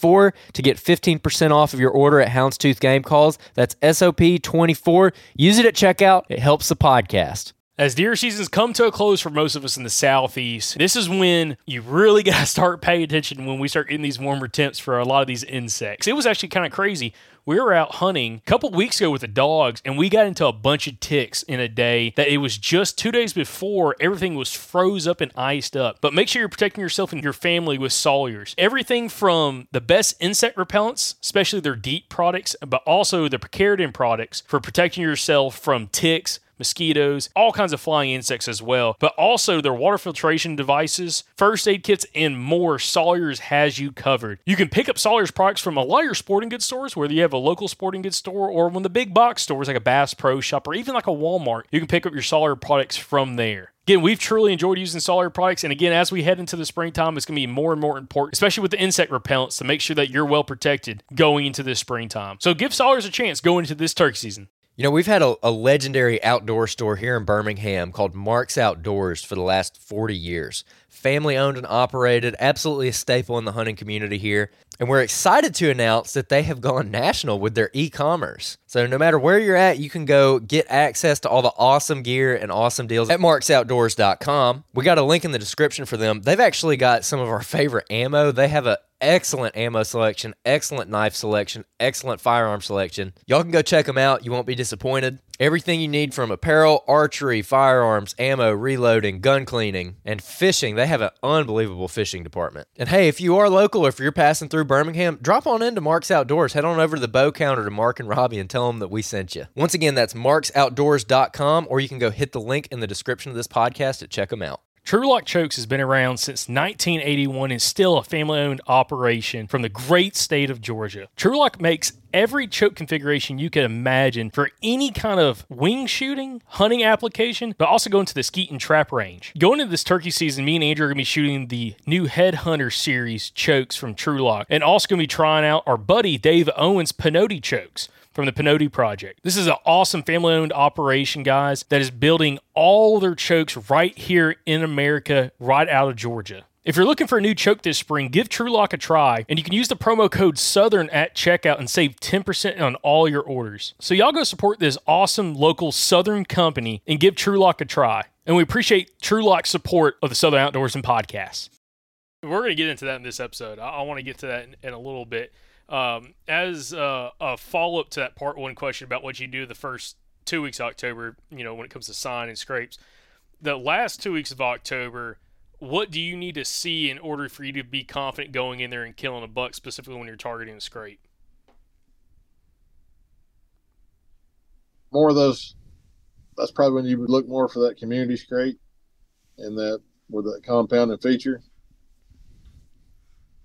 SOP24 24 to get 15% off of your order at Houndstooth Game Calls. That's SOP24. Use it at checkout. It helps the podcast. As deer seasons come to a close for most of us in the southeast, this is when you really got to start paying attention when we start getting these warmer temps for a lot of these insects. It was actually kind of crazy we were out hunting a couple weeks ago with the dogs and we got into a bunch of ticks in a day that it was just two days before everything was froze up and iced up. But make sure you're protecting yourself and your family with Sawyers. Everything from the best insect repellents, especially their DEET products, but also the Picaridin products for protecting yourself from ticks mosquitoes, all kinds of flying insects as well, but also their water filtration devices, first aid kits, and more. Sawyers has you covered. You can pick up Sawyers products from a lot of your sporting goods stores, whether you have a local sporting goods store or one of the big box stores like a Bass Pro Shop or even like a Walmart. You can pick up your Sawyer products from there. Again, we've truly enjoyed using Sawyer products. And again, as we head into the springtime, it's going to be more and more important, especially with the insect repellents, to make sure that you're well protected going into this springtime. So give Sawyers a chance going into this turkey season. You know, we've had a, a, legendary outdoor store here in Birmingham called Mark's Outdoors for the last 40 years. Family owned and operated, absolutely a staple in the hunting community here. And we're excited to announce that they have gone national with their e commerce. So, no matter where you're at, you can go get access to all the awesome gear and awesome deals at marksoutdoors.com. We got a link in the description for them. They've actually got some of our favorite ammo. They have an excellent ammo selection, excellent knife selection, excellent firearm selection. Y'all can go check them out. You won't be disappointed. Everything you need from apparel, archery, firearms, ammo, reloading, gun cleaning, and fishing. They have an unbelievable fishing department. And hey, if you are local or if you're passing through Birmingham, drop on into Mark's Outdoors. Head on over to the bow counter to Mark and Robbie and tell them that we sent you. Once again, that's marksoutdoors.com, or you can go hit the link in the description of this podcast to check them out. Trulock Chokes has been around since 1981 and still a family owned operation from the great state of Georgia. Trulock makes every choke configuration you could imagine for any kind of wing shooting, hunting application, but also going to the skeet and trap range. Going into this turkey season, me and Andrew are going to be shooting the new Headhunter series chokes from Trulock and also going to be trying out our buddy Dave Owens Pinotti chokes from the Pinotti Project. This is an awesome family owned operation, guys, that is building all their chokes right here in America, right out of Georgia. If you're looking for a new choke this spring, give Trulock a try, and you can use the promo code SOUTHERN at checkout and save 10% on all your orders. So, y'all go support this awesome local Southern company and give Trulock a try. And we appreciate Trulock's support of the Southern Outdoorsmen Podcasts. We're going to get into that in this episode. I, I want to get to that in, in a little bit. Um, as uh, a follow up to that part one question about what you do the first two weeks of October, you know, when it comes to sign and scrapes, the last two weeks of October, what do you need to see in order for you to be confident going in there and killing a buck, specifically when you're targeting a scrape? More of those. That's probably when you would look more for that community scrape, and that with that compounding feature,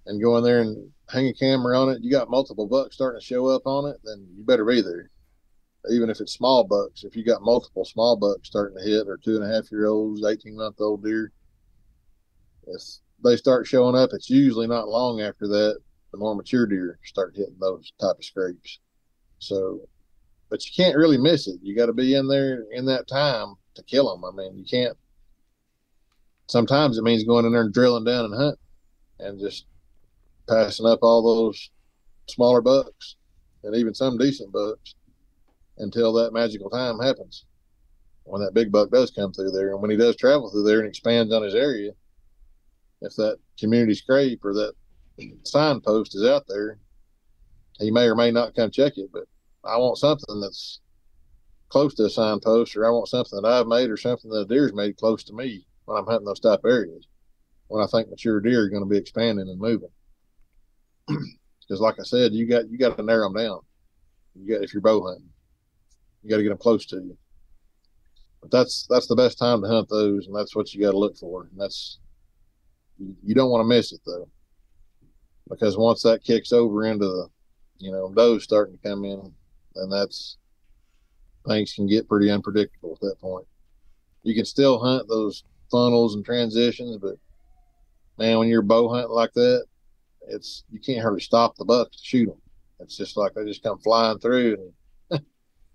and go in there and hang a camera on it. You got multiple bucks starting to show up on it, then you better be there. Even if it's small bucks, if you got multiple small bucks starting to hit, or two and a half year olds, eighteen month old deer, if they start showing up, it's usually not long after that the more mature deer start hitting those type of scrapes. So, but you can't really miss it. You got to be in there in that time to kill them. I mean, you can't. Sometimes it means going in there and drilling down and hunt, and just passing up all those smaller bucks and even some decent bucks until that magical time happens when that big buck does come through there and when he does travel through there and expands on his area if that community scrape or that signpost is out there he may or may not come check it but i want something that's close to a signpost or i want something that i've made or something that a deer's made close to me when i'm hunting those type areas when i think mature deer are going to be expanding and moving because like I said, you got you got to narrow them down. You got if you're bow hunting, you got to get them close to you. But that's that's the best time to hunt those, and that's what you got to look for. And that's you, don't want to miss it though, because once that kicks over into the, you know, those starting to come in, then that's things can get pretty unpredictable at that point. You can still hunt those funnels and transitions, but man, when you're bow hunting like that, it's you can't hardly stop the bucks to shoot them. It's just like they just come flying through, and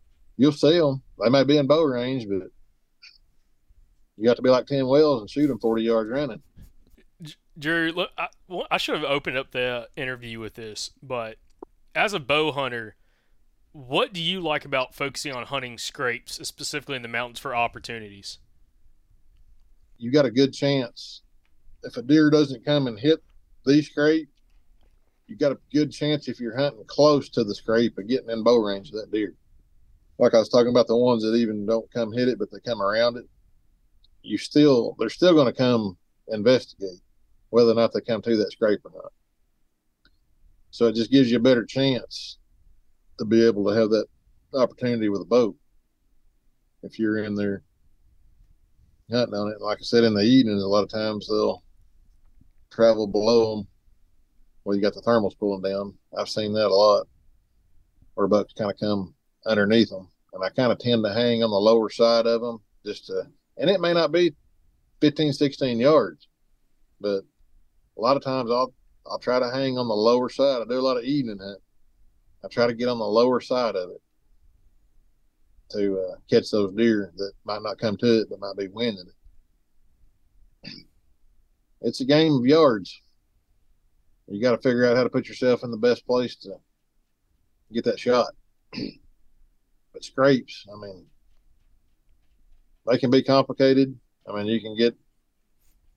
you'll see them. They may be in bow range, but you got to be like Tim Wells and shoot them forty yards running. Jerry, look, I, well, I should have opened up the interview with this, but as a bow hunter, what do you like about focusing on hunting scrapes, specifically in the mountains for opportunities? You got a good chance if a deer doesn't come and hit these scrape, you got a good chance if you're hunting close to the scrape of getting in bow range of that deer. Like I was talking about the ones that even don't come hit it, but they come around it. You still, they're still going to come investigate whether or not they come to that scrape or not. So it just gives you a better chance to be able to have that opportunity with a boat if you're in there hunting on it. Like I said, in the evening, a lot of times they'll travel below them where you got the thermals pulling down. I've seen that a lot where bucks kind of come underneath them. And I kind of tend to hang on the lower side of them just to, and it may not be 15, 16 yards, but a lot of times I'll, I'll try to hang on the lower side. I do a lot of evening hunt. I try to get on the lower side of it to uh, catch those deer that might not come to it, but might be winding it. It's a game of yards you got to figure out how to put yourself in the best place to get that shot. but scrapes, I mean, they can be complicated. I mean, you can get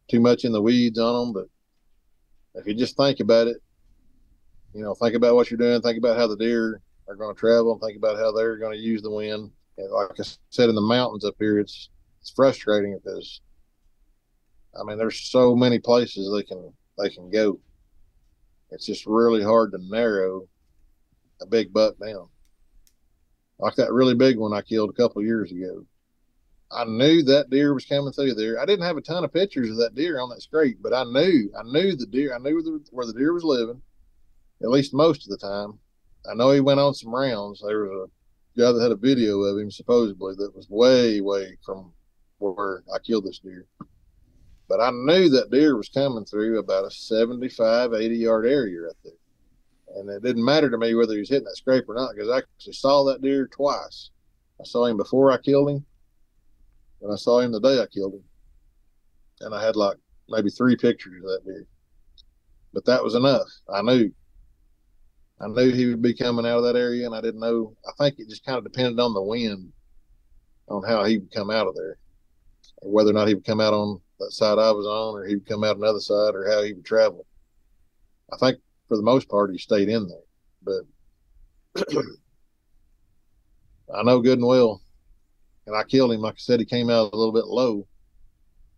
too much in the weeds on them, but if you just think about it, you know, think about what you're doing, think about how the deer are going to travel, and think about how they're going to use the wind. And like I said, in the mountains up here, it's it's frustrating because, I mean, there's so many places they can they can go. It's just really hard to narrow a big buck down. Like that really big one I killed a couple years ago. I knew that deer was coming through there. I didn't have a ton of pictures of that deer on that scrape, but I knew, I knew the deer, I knew where the, where the deer was living, at least most of the time. I know he went on some rounds. There was a guy that had a video of him supposedly that was way, way from where I killed this deer. But I knew that deer was coming through about a 75, 80 yard area right there. And it didn't matter to me whether he was hitting that scrape or not because I actually saw that deer twice. I saw him before I killed him, and I saw him the day I killed him. And I had like maybe three pictures of that deer. But that was enough. I knew. I knew he would be coming out of that area, and I didn't know. I think it just kind of depended on the wind, on how he would come out of there, or whether or not he would come out on that side I was on, or he would come out another side, or how he would travel. I think for the most part he stayed in there. But I know good and well, and I killed him. Like I said, he came out a little bit low,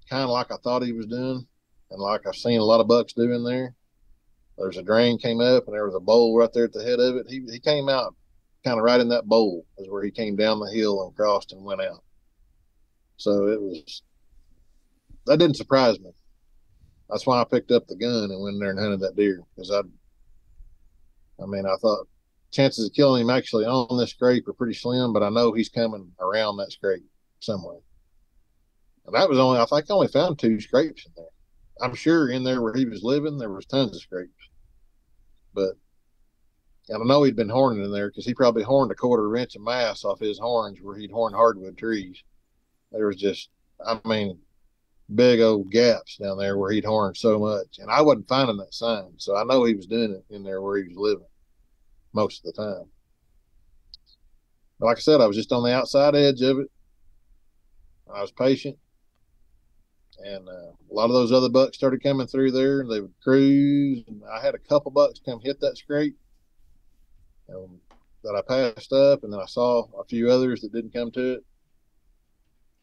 kind of like I thought he was doing, and like I've seen a lot of bucks doing there. There's a drain came up, and there was a bowl right there at the head of it. He he came out kind of right in that bowl is where he came down the hill and crossed and went out. So it was that didn't surprise me. That's why I picked up the gun and went in there and hunted that deer because I, I mean, I thought chances of killing him actually on this scrape are pretty slim, but I know he's coming around that scrape somewhere. And that was only I think I only found two scrapes in there. I'm sure in there where he was living there was tons of scrapes, but and I know he'd been horning in there because he probably horned a quarter of inch of mass off his horns where he'd horn hardwood trees. There was just, I mean, big old gaps down there where he'd horned so much. And I wasn't finding that sign. So I know he was doing it in there where he was living most of the time. But like I said, I was just on the outside edge of it. I was patient. And uh, a lot of those other bucks started coming through there and they would cruise. And I had a couple bucks come hit that scrape um, that I passed up. And then I saw a few others that didn't come to it.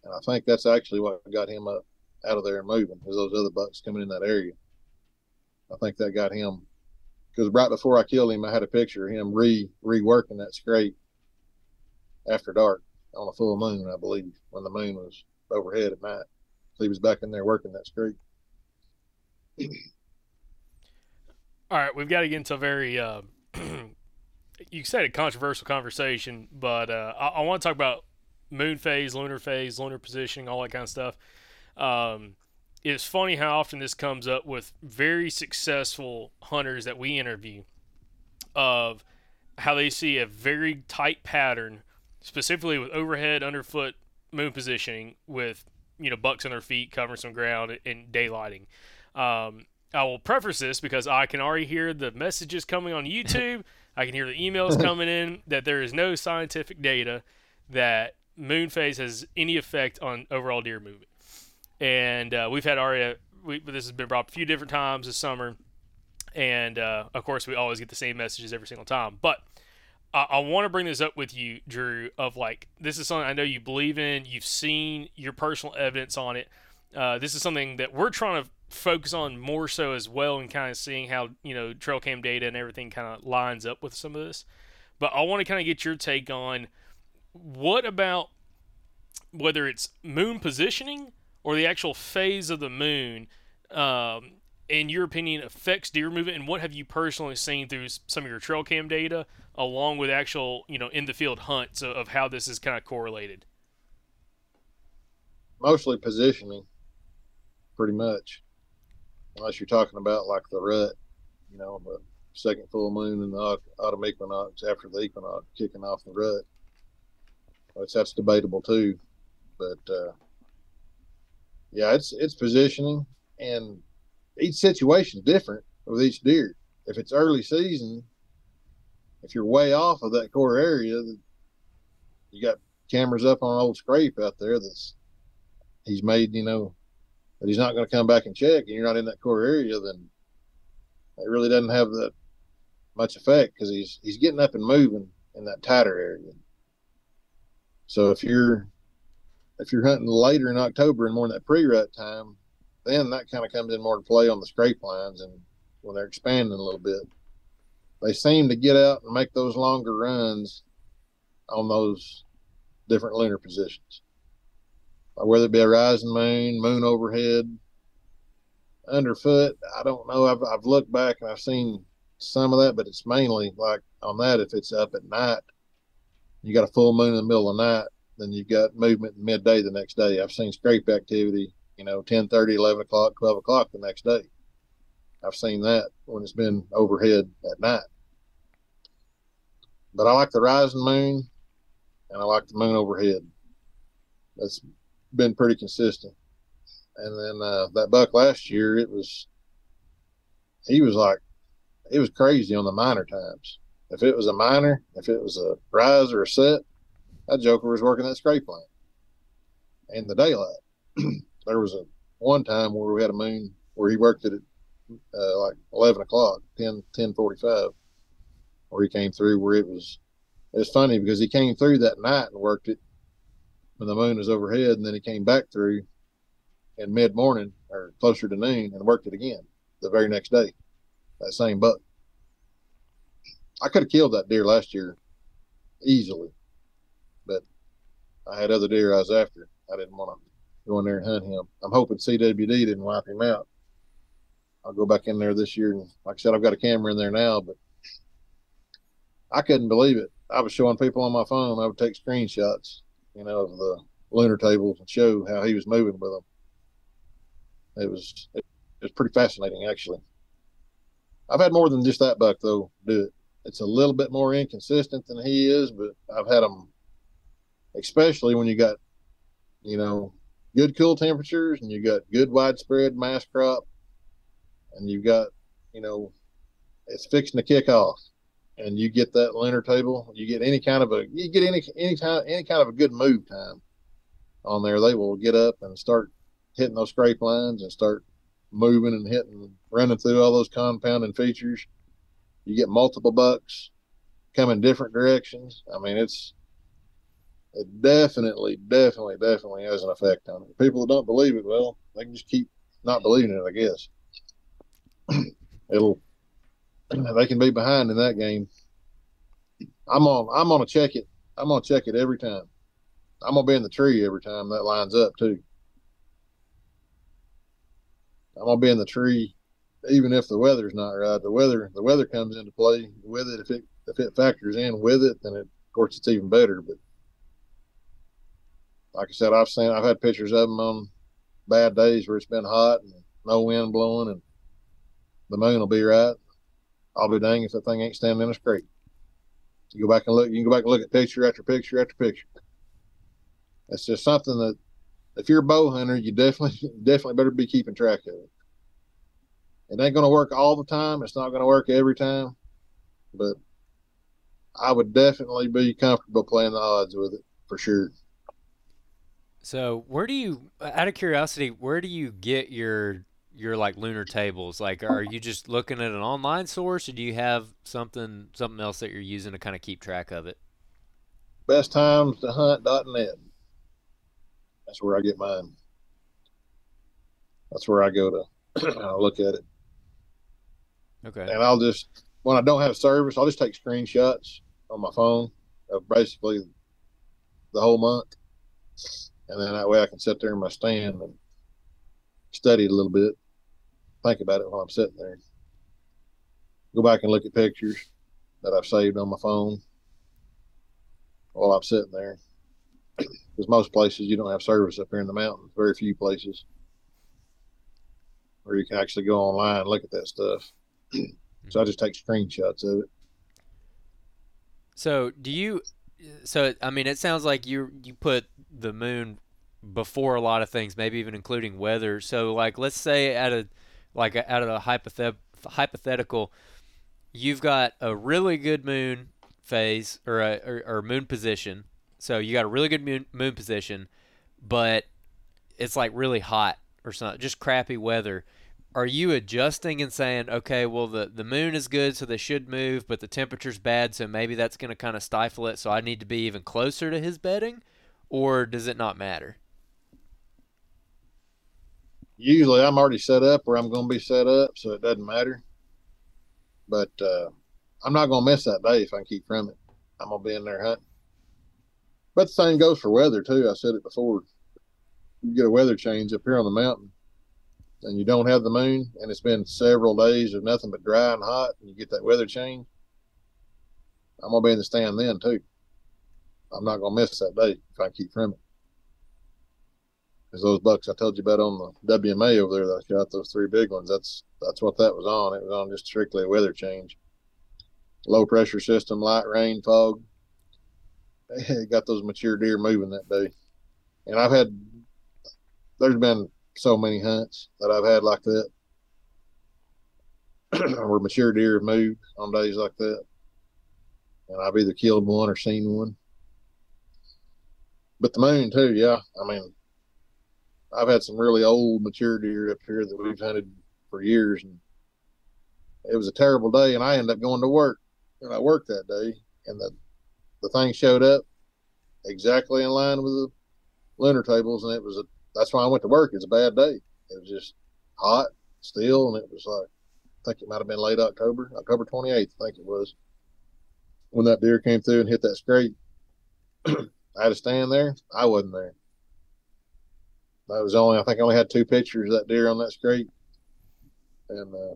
And I think that's actually what got him up out of there and moving is those other bucks coming in that area. I think that got him because right before I killed him, I had a picture of him re reworking that scrape after dark on a full moon, I believe, when the moon was overhead at night. So he was back in there working that scrape. All right, we've got to get into a very, uh, you said a controversial conversation, but uh, I, I want to talk about moon phase, lunar phase, lunar positioning, all that kind of stuff. Um, it's funny how often this comes up with very successful hunters that we interview of how they see a very tight pattern, specifically with overhead, underfoot, moon positioning, with you know bucks on their feet covering some ground and daylighting. Um, I will preface this because I can already hear the messages coming on YouTube. I can hear the emails coming in that there is no scientific data that moon phase has any effect on overall deer movement and uh, we've had Aria. We, this has been brought up a few different times this summer, and uh, of course we always get the same messages every single time. But I, I want to bring this up with you, Drew. Of like, this is something I know you believe in. You've seen your personal evidence on it. Uh, this is something that we're trying to focus on more so as well, and kind of seeing how you know trail cam data and everything kind of lines up with some of this. But I want to kind of get your take on what about whether it's moon positioning or the actual phase of the moon, um, in your opinion, affects deer movement? And what have you personally seen through some of your trail cam data, along with actual, you know, in the field hunts of, of how this is kind of correlated? Mostly positioning, pretty much. Unless you're talking about like the rut, you know, the second full moon and the autumn equinox after the equinox kicking off the rut. Which that's debatable too, but uh, yeah, it's it's positioning, and each situation is different with each deer. If it's early season, if you're way off of that core area, you got cameras up on old scrape out there that's he's made, you know, that he's not going to come back and check, and you're not in that core area, then it really doesn't have that much effect because he's he's getting up and moving in that tighter area. So if you're if you're hunting later in October and more in that pre-rut time, then that kind of comes in more to play on the scrape lines and when they're expanding a little bit. They seem to get out and make those longer runs on those different lunar positions. Whether it be a rising moon, moon overhead, underfoot, I don't know. I've, I've looked back and I've seen some of that, but it's mainly like on that if it's up at night, you got a full moon in the middle of the night, then you've got movement midday the next day. I've seen scrape activity, you know, 10, 30, 11 o'clock, 12 o'clock the next day. I've seen that when it's been overhead at night. But I like the rising moon and I like the moon overhead. That's been pretty consistent. And then uh, that buck last year, it was, he was like, it was crazy on the minor times. If it was a minor, if it was a rise or a set, that joker was working that scrape line in the daylight. there was a one time where we had a moon where he worked it at uh, like 11 o'clock, 10, 10 45. where he came through where it was it was funny because he came through that night and worked it when the moon was overhead and then he came back through in mid morning or closer to noon and worked it again the very next day that same buck i could have killed that deer last year easily i had other deer i was after i didn't want to go in there and hunt him i'm hoping cwd didn't wipe him out i'll go back in there this year and like i said i've got a camera in there now but i couldn't believe it I was showing people on my phone. I would take screenshots, you know, of the lunar tables and show how he was moving with them. It was it, was pretty fascinating, actually. I've had more than just that buck though do it. It's a little bit more inconsistent than he is, but I've had them, especially when you got, you know, good cool temperatures and you got good widespread mass crop, and you've got, you know, it's fixing to kick off and you get that lunar table, you get any kind of a you get any any time any kind of a good move time on there, they will get up and start hitting those scrape lines and start moving and hitting running through all those compounding features. You get multiple bucks coming different directions. I mean it's it definitely, definitely, definitely has an effect on it. People that don't believe it, well, they can just keep not believing it, I guess. It'll they can be behind in that game. I'm on. I'm gonna check it. I'm gonna check it every time. I'm gonna be in the tree every time that lines up too. I'm gonna be in the tree, even if the weather's not right. The weather, the weather comes into play with it. If it if it factors in with it, then it, of course it's even better. But like I said, I've seen, I've had pictures of them on bad days where it's been hot and no wind blowing, and the moon will be right. I'll be dang if that thing ain't standing in a scrape. You go back and look. You can go back and look at picture after picture after picture. That's just something that, if you're a bow hunter, you definitely definitely better be keeping track of it. It ain't going to work all the time. It's not going to work every time, but I would definitely be comfortable playing the odds with it for sure. So, where do you, out of curiosity, where do you get your your like lunar tables? Like, are you just looking at an online source, or do you have something something else that you're using to kind of keep track of it? Best times to hunt.net. That's where I get mine. That's where I go to I'll look at it. Okay. And I'll just when I don't have service, I'll just take screenshots on my phone of basically the whole month. And then that way I can sit there in my stand and study a little bit think about it while I'm sitting there. Go back and look at pictures that I've saved on my phone while I'm sitting there. Because most places you don't have service up here in the mountains, very few places where you can actually go online and look at that stuff. so I just take screenshots of it. So do you? So I mean, it sounds like you you put the moon before a lot of things, maybe even including weather. So like, let's say at a like out of the hypothet- hypothetical, you've got a really good moon phase or a or, or moon position. So you got a really good moon, moon position, but it's like really hot or something, just crappy weather. Are you adjusting and saying, okay, well the the moon is good, so they should move, but the temperature's bad, so maybe that's going to kind of stifle it. So I need to be even closer to his bedding, or does it not matter? usually I'm already set up where I'm going to be set up, so it doesn't matter. But uh, I'm not going to miss that day if I can keep from it. I'm going to be in there hunting. But the same goes for weather too. I said it before. You get a weather change up here on the mountain, and you don't have the moon, and it's been several days of nothing but dry and hot, and you get that weather change. I'm gonna be in the stand then too. I'm not gonna miss that day if I keep trimming. Because those bucks I told you about on the WMA over there that I shot those three big ones. That's that's what that was on. It was on just strictly a weather change. Low pressure system, light rain, fog. It got those mature deer moving that day. And I've had there's been so many hunts that I've had like that. where mature deer have moved on days like that. And I've either killed one or seen one. But the moon too, yeah. I mean, I've had some really old mature deer up here that we've hunted for years, and it was a terrible day, and I ended up going to work and I worked that day, and the the thing showed up exactly in line with the lunar tables, and it was a. That's why I went to work. It's a bad day. It was just hot still, and it was like I think it might have been late October, October twenty eighth, I think it was, when that deer came through and hit that scrape. I had to stand there. I wasn't there. That was only I think I only had two pictures of that deer on that scrape, and uh,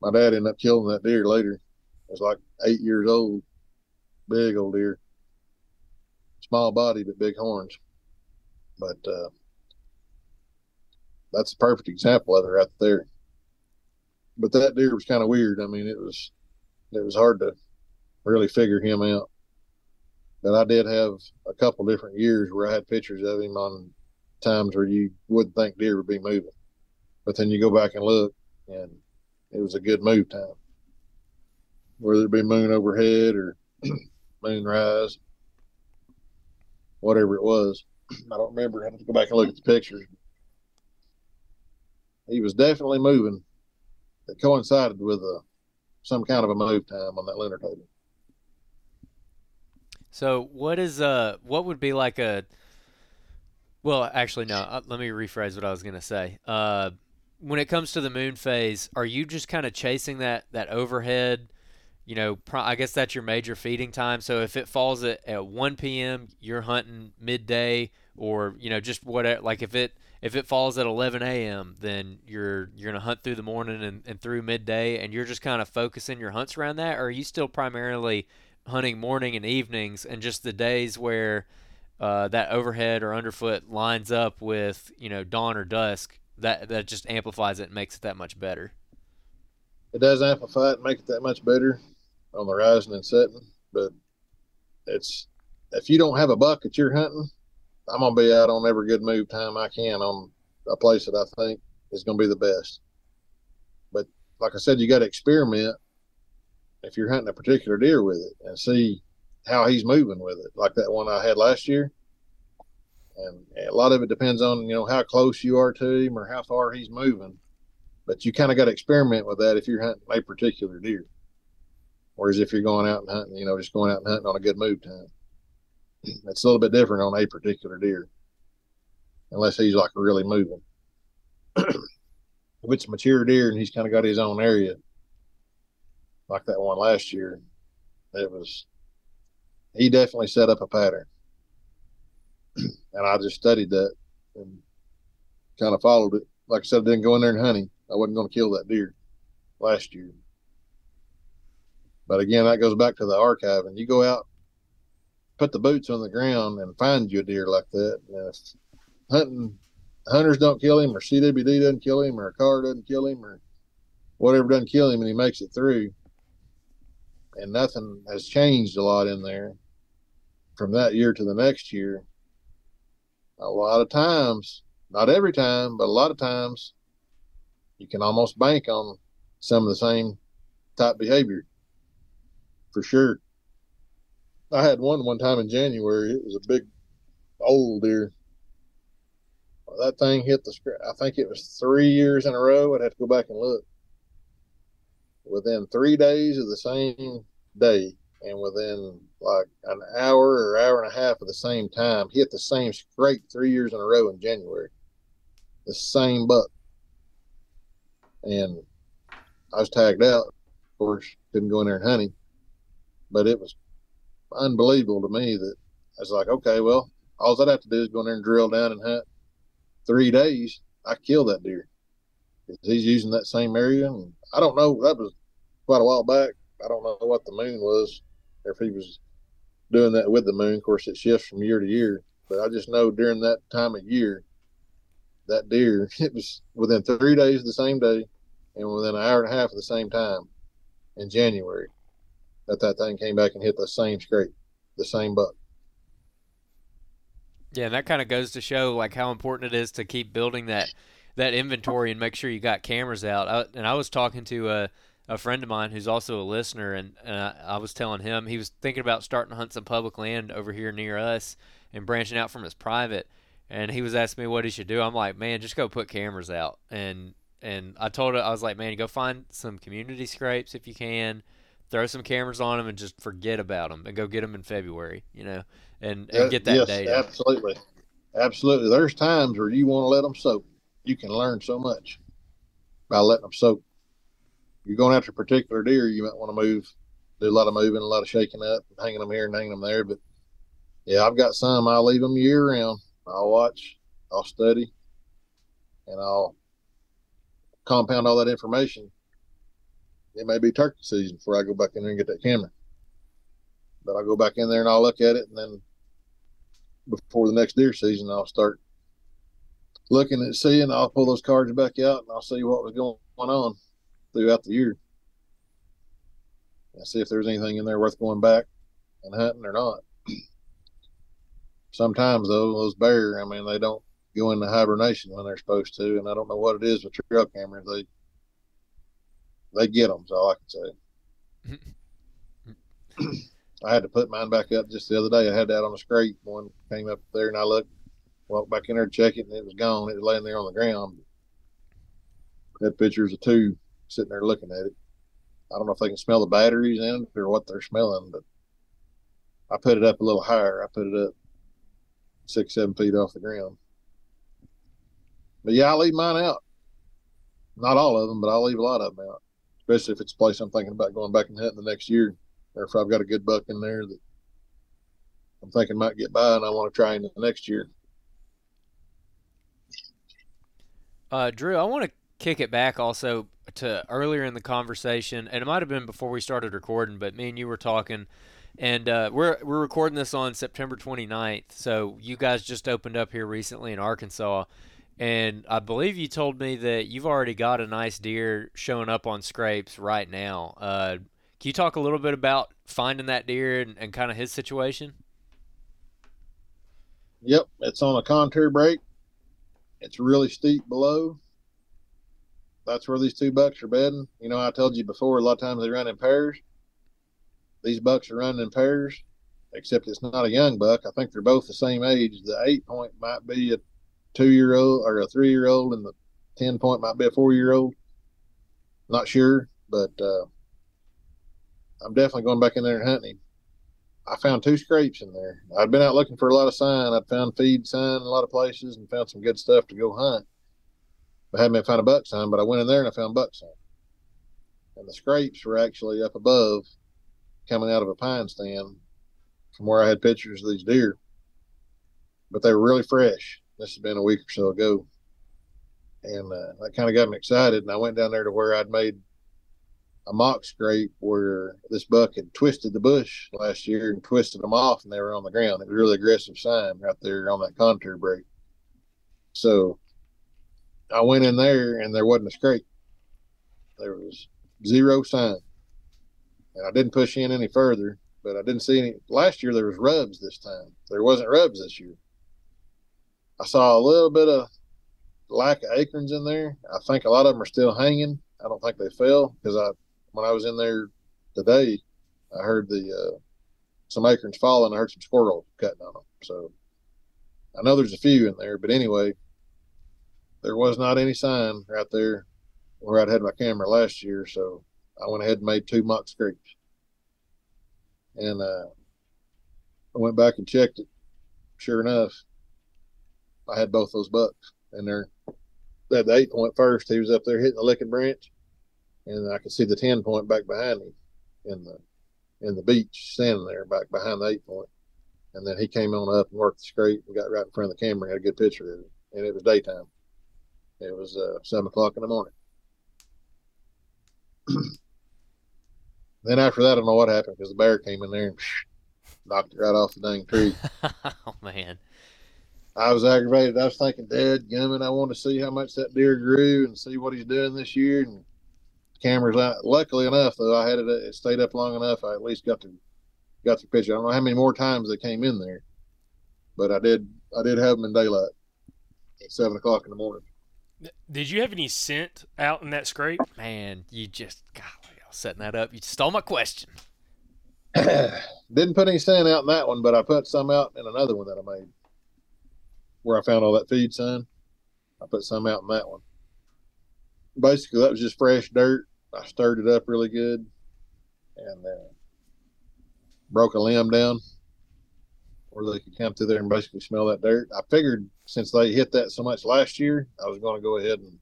my dad ended up killing that deer later. It was like eight years old, big old deer, small body but big horns. But uh, that's a perfect example of it right there. But that deer was kind of weird. I mean, it was it was hard to really figure him out. But I did have a couple different years where I had pictures of him on times where you wouldn't think deer would be moving. But then you go back and look, and it was a good move time. Whether it be moon overhead or moon rise, whatever it was. I don't remember. I have to go back and look at the pictures. He was definitely moving. It coincided with a some kind of a move time on that lunar table. So what is uh what would be like a well actually no uh, let me rephrase what I was gonna say. Uh, when it comes to the moon phase, are you just kind of chasing that that overhead? You know, I guess that's your major feeding time. So if it falls at, at 1 p.m., you're hunting midday, or you know, just whatever. Like if it if it falls at 11 a.m., then you're you're gonna hunt through the morning and, and through midday, and you're just kind of focusing your hunts around that. Or are you still primarily hunting morning and evenings, and just the days where uh, that overhead or underfoot lines up with you know dawn or dusk, that that just amplifies it and makes it that much better. It does amplify it and make it that much better on the rising and setting. But it's if you don't have a buck that you're hunting, I'm gonna be out on every good move time I can on a place that I think is gonna be the best. But like I said, you got to experiment if you're hunting a particular deer with it and see how he's moving with it, like that one I had last year. And a lot of it depends on you know how close you are to him or how far he's moving. But you kind of got to experiment with that if you're hunting a particular deer. Whereas if you're going out and hunting, you know, just going out and hunting on a good move time, it's a little bit different on a particular deer, unless he's like really moving. if it's a mature deer and he's kind of got his own area, like that one last year, it was he definitely set up a pattern, and I just studied that and kind of followed it. Like I said, I didn't go in there and hunt him. I wasn't going to kill that deer last year. But again, that goes back to the archive. And you go out, put the boots on the ground, and find you a deer like that. And hunting hunters don't kill him, or CWD doesn't kill him, or a car doesn't kill him, or whatever doesn't kill him, and he makes it through, and nothing has changed a lot in there from that year to the next year. A lot of times, not every time, but a lot of times, you can almost bank on some of the same type behavior for sure. I had one one time in January. It was a big old deer. That thing hit the. I think it was three years in a row. I'd have to go back and look. Within three days of the same day, and within like an hour or hour and a half of the same time, hit the same scrape three years in a row in January. The same buck. And I was tagged out. Of course, couldn't go in there and hunt him but it was unbelievable to me that I was like, okay, well, all I'd have to do is go in there and drill down and hunt three days. I kill that deer. He's using that same area. And I don't know. That was quite a while back. I don't know what the moon was, if he was doing that with the moon. Of course, it shifts from year to year. But I just know during that time of year, that deer, it was within three days of the same day and within an hour and a half of the same time in January that that thing came back and hit the same scrape, the same buck. Yeah, and that kind of goes to show like how important it is to keep building that that inventory and make sure you got cameras out. I, and I was talking to a, a friend of mine who's also a listener, and, and I, I was telling him he was thinking about starting to hunt some public land over here near us and branching out from his private. And he was asking me what he should do. I'm like, man, just go put cameras out. And and I told him I was like, man, go find some community scrapes if you can throw some cameras on them and just forget about them and go get them in February, you know, and, and get that yes, data. Absolutely, absolutely. There's times where you want to let them soak. You can learn so much by letting them soak. You're going after a particular deer, you might want to move, do a lot of moving, a lot of shaking up, hanging them here and hanging them there. But yeah, I've got some. I'll leave them year round. I'll watch, I'll study, and I'll compound all that information. It may be turkey season before I go back in there and get that camera. But I'll go back in there and I'll look at it, and then before the next deer season, I'll start looking at seeing. I'll pull those cards back out and I'll see what was going on throughout the year. And see if there's anything in there worth going back and hunting or not. Sometimes though, those bear, I mean, they don't go into hibernation when they're supposed to, and I don't know what it is with trail cameras. They they get them. All I can say. I had to put mine back up just the other day. I had that on a scrape. One came up there, and I looked, walked back in there to check it, and it was gone. It was laying there on the ground. Had pictures a two sitting there looking at it. I don't know if they can smell the batteries in it or what they're smelling, but I put it up a little higher. I put it up six, seven feet off the ground. But yeah, I leave mine out. Not all of them, but I'll leave a lot of them out, especially if it's a place I'm thinking about going back and hunting the next year, or if I've got a good buck in there that I'm thinking might get by and I want to try in the next year. Uh, Drew, I want to kick it back also to earlier in the conversation, and it might have been before we started recording, but me and you were talking, and uh, we're we're recording this on September 29th. So you guys just opened up here recently in Arkansas, and I believe you told me that you've already got a nice deer showing up on scrapes right now. Uh, can you talk a little bit about finding that deer and, and kind of his situation? Yep, it's on a contour break. It's really steep below that's where these two bucks are bedding. You know, I told you before, a lot of times they run in pairs. These bucks are running in pairs, except it's not a young buck. I think they're both the same age. The eight point might be a two year old or a three year old, and the 10 point might be a four year old. Not sure, but uh, I'm definitely going back in there and hunting. him. I found two scrapes in there. I'd been out looking for a lot of sign. I'd found feed sign in a lot of places and found some good stuff to go hunt. I hadn't found a buck sign, but I went in there and I found buck sign. And the scrapes were actually up above, coming out of a pine stand from where I had pictures of these deer. But they were really fresh. This had been a week or so ago. And uh, that kind of got me excited. And I went down there to where I'd made a mock scrape where this buck had twisted the bush last year and twisted them off and they were on the ground. It was really aggressive sign right there on that contour break. So I went in there and there wasn't a scrape. There was zero sign. And I didn't push in any further, but I didn't see any. Last year there was rubs this time. There wasn't rubs this year. I saw a little bit of lack of acorns in there. I think a lot of them are still hanging. I don't think they fell because I, when I was in there today, I heard the uh, some acorns falling. I heard some squirrels cutting on them. So I know there's a few in there, but anyway, there was not any sign right there where I'd had my camera last year, so I went ahead and made two mock scrapes. And uh, I went back and checked it. Sure enough, I had both those bucks, and they're they the eight point first. He was up there hitting the licking branch, and I could see the ten point back behind him in the in the beech, standing there back behind the eight point. And then he came on up and worked the scrape and got right in front of the camera, and had a good picture of it, and it was daytime. It was uh, seven o'clock in the morning. then after that, I don't know what happened because the bear came in there and knocked it right off the dang tree. oh man. I was aggravated. I was thinking, Dad, gumming, I want to see how much that deer grew and see what he's doing this year. And cameras out. Luckily enough, though, I had it. It stayed up long enough. I at least got the got the picture. I don't know how many more times they came in there, but I did. I did have them in daylight at seven o'clock in the morning. Did you have any scent out in that scrape? Man, you just golly, I was setting that up. You stole my question. Didn't put any scent out in that one, but I put some out in another one that I made where I found all that feed sign. I put some out in that one. Basically, that was just fresh dirt. I stirred it up really good, and uh, broke a limb down where they could come through there and basically smell that dirt. I figured since they hit that so much last year, I was going to go ahead and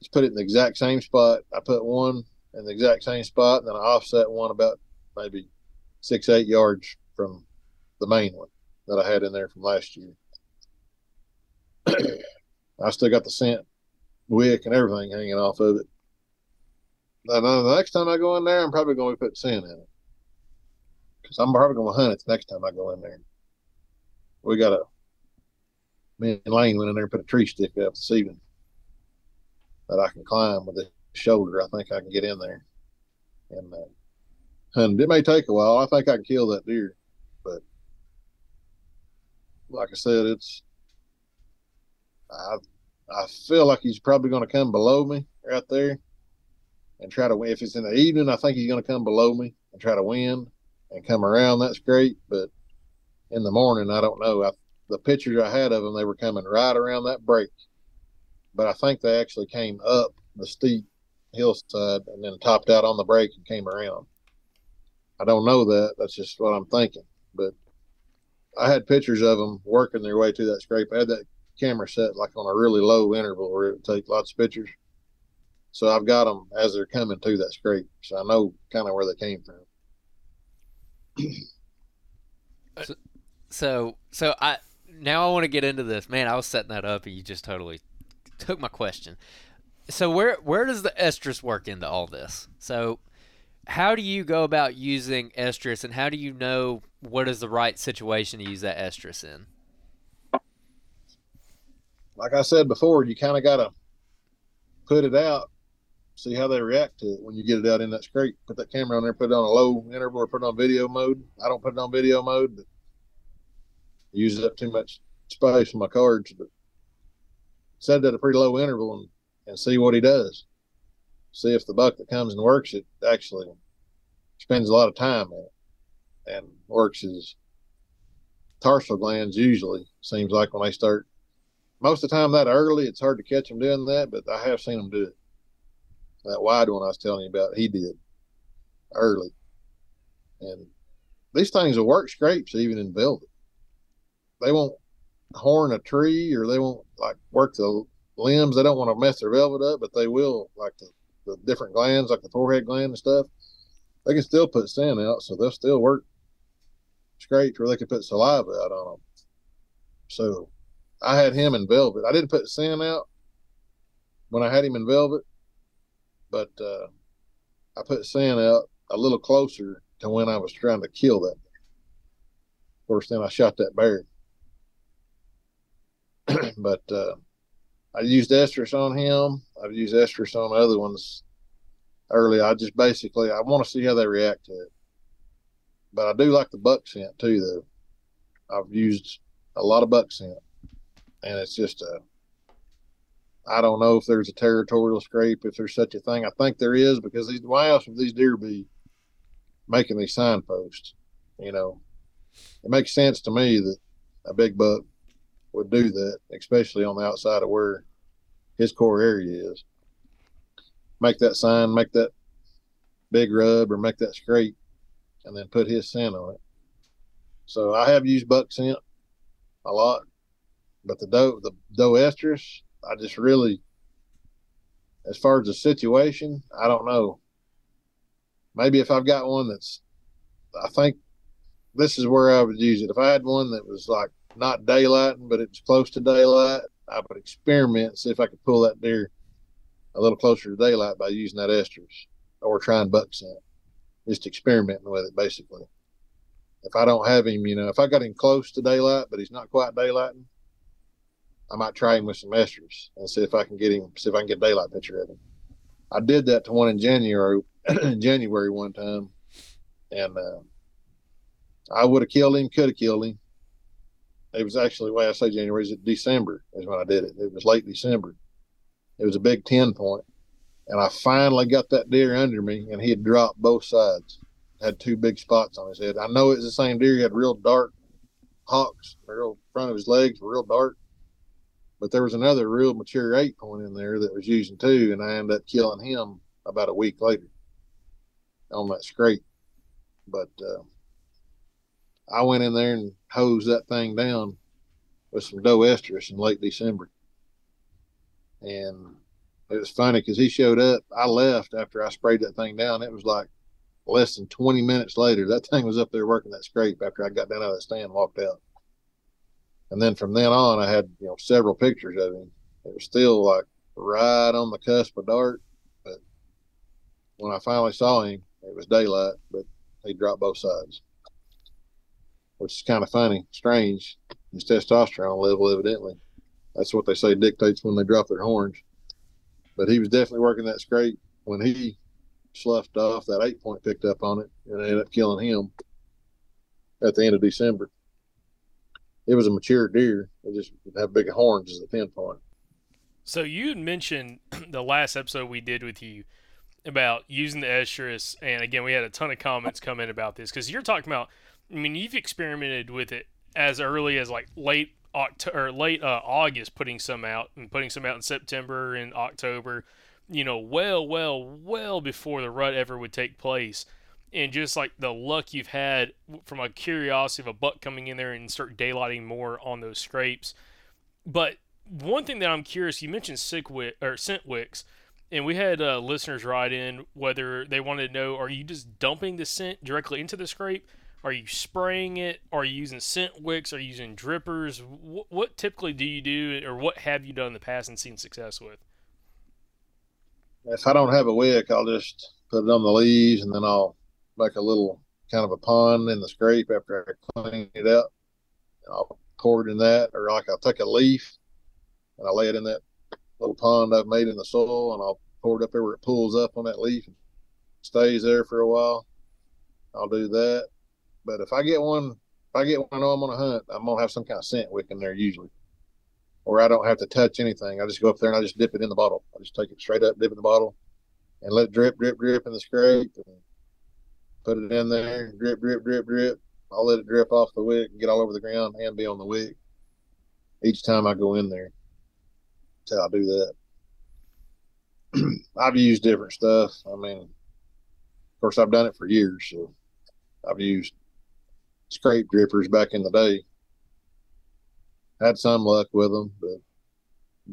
just put it in the exact same spot. I put one in the exact same spot, and then I offset one about maybe six, eight yards from the main one that I had in there from last year. I still got the scent wick and everything hanging off of it. Now, uh, the next time I go in there, I'm probably going to put scent in it because I'm probably going to hunt it the next time I go in there. We got a me and Lane went in there and put a tree stick up this evening that I can climb with the shoulder. I think I can get in there and uh, hunt. It may take a while. I think I can kill that deer, but like I said, it's I I feel like he's probably going to come below me right there and try to win. If it's in the evening, I think he's going to come below me and try to win and come around. That's great, but in the morning, I don't know. I, the pictures I had of them, they were coming right around that break, but I think they actually came up the steep hillside and then topped out on the break and came around. I don't know that. That's just what I'm thinking. But I had pictures of them working their way to that scrape. I had that camera set like on a really low interval where it would take lots of pictures. So I've got them as they're coming to that scrape. So I know kind of where they came from. so, so, so I now I want to get into this. Man, I was setting that up and you just totally took my question. So where where does the estrus work into all this? So how do you go about using estrus and how do you know what is the right situation to use that estrus in? Like I said before, you kind of got to put it out, see how they react to it when you get it out in that scrape. Put that camera on there, put it on a low interval, or put it on video mode. I don't put it on video mode, but uses up too much space on my cards. But set it at a pretty low interval and, and see what he does. See if the buck that comes and works it actually spends a lot of time in it and works his tarsal glands usually. Seems like when they start most of the time that early it's hard to catch them doing that but i have seen them do it. That wide one i was telling you about he did early. And these things will work scrapes even in velvet they won't horn a tree or they won't like work the limbs they don't want to mess their velvet up but they will like the the different glands, like the forehead gland and stuff, they can still put scent out, so they'll still work scrapes where they can put saliva out on them. So I had him in velvet. I didn't put scent out when I had him in velvet, but uh, I put scent out a little closer to when I was trying to kill that. Of course, then I shot that bear. but uh, I used estrus on him. I've used estrus on other ones early. I just basically I want to see how they react to it. But I do like the buck scent too, though. I've used a lot of buck scent, and it's just a. I don't know if there's a territorial scrape, if there's such a thing. I think there is because these why else would these deer be making these signposts? You know, it makes sense to me that a big buck would do that, especially on the outside of where his core area is. Make that sign, make that big rub, or make that scrape, and then put his scent on it. So I have used buck scent a lot, but the doe, the doe estrus, I just really, as far as the situation, I don't know. Maybe if I've got one that's, I think this is where I would use it. If I had one that was like not daylighting, but it's close to daylight, I would experiment see if I could pull that deer a little closer to daylight by using that estrus or trying buck scent. Just experimenting with it basically. If I don't have him, you know, if I got him close to daylight, but he's not quite daylighting, I might try him with some estrus and see if I can get him, see if I can get daylight picture of him. I did that to one in January, January one time, and uh, I would have killed him, could have killed him, it was actually way I say January is December is when I did it. It was late December. It was a big ten point, and I finally got that deer under me, and he had dropped both sides. Had two big spots on his head. I know it's the same deer. He had real dark hocks. Real front of his legs were real dark. But there was another real mature eight point in there that was using two, and I ended up killing him about a week later. on that scrape. But uh, I went in there and hosed that thing down with some doe estrus in late December. And it was funny because he showed up. I left after I sprayed that thing down. It was like less than 20 minutes later. That thing was up there working that scrape after I got down out of that stand and walked out. And then from then on, I had you know several pictures of him. It was still like right on the cusp of dark, but when I finally saw him, it was daylight, but he dropped both sides, which is kind of funny, strange. His testosterone level, evidently, that's what they say dictates when they drop their horns. But he was definitely working that scrape when he sloughed off. That eight point picked up on it and ended up killing him at the end of December. It was a mature deer. It just have big horns as a ten point. So you mentioned the last episode we did with you about using the estrus, and again, we had a ton of comments come in about this because you're talking about. I mean, you've experimented with it as early as like late October or late uh, August, putting some out and putting some out in September and October. You know, well, well, well before the rut ever would take place, and just like the luck you've had from a curiosity of a buck coming in there and start daylighting more on those scrapes. But one thing that I'm curious, you mentioned sick wick, or scent wicks, and we had uh, listeners write in whether they wanted to know: Are you just dumping the scent directly into the scrape? Are you spraying it? Are you using scent wicks? Are you using drippers? What, what typically do you do, or what have you done in the past and seen success with? If I don't have a wick, I'll just put it on the leaves, and then I'll make a little kind of a pond in the scrape after I clean it up. I'll pour it in that, or like I'll take a leaf and I lay it in that little pond I've made in the soil, and I'll pour it up there where it pulls up on that leaf and stays there for a while. I'll do that. But if I get one, if I get one, I know I'm on a hunt, I'm gonna have some kind of scent wick in there usually, or I don't have to touch anything. I just go up there and I just dip it in the bottle. I just take it straight up, dip in the bottle, and let it drip, drip, drip in the scrape, and put it in there, drip, drip, drip, drip. I'll let it drip off the wick and get all over the ground and be on the wick each time I go in there That's how I do that. I've used different stuff. I mean, of course, I've done it for years. So I've used scrape drippers back in the day. Had some luck with them, but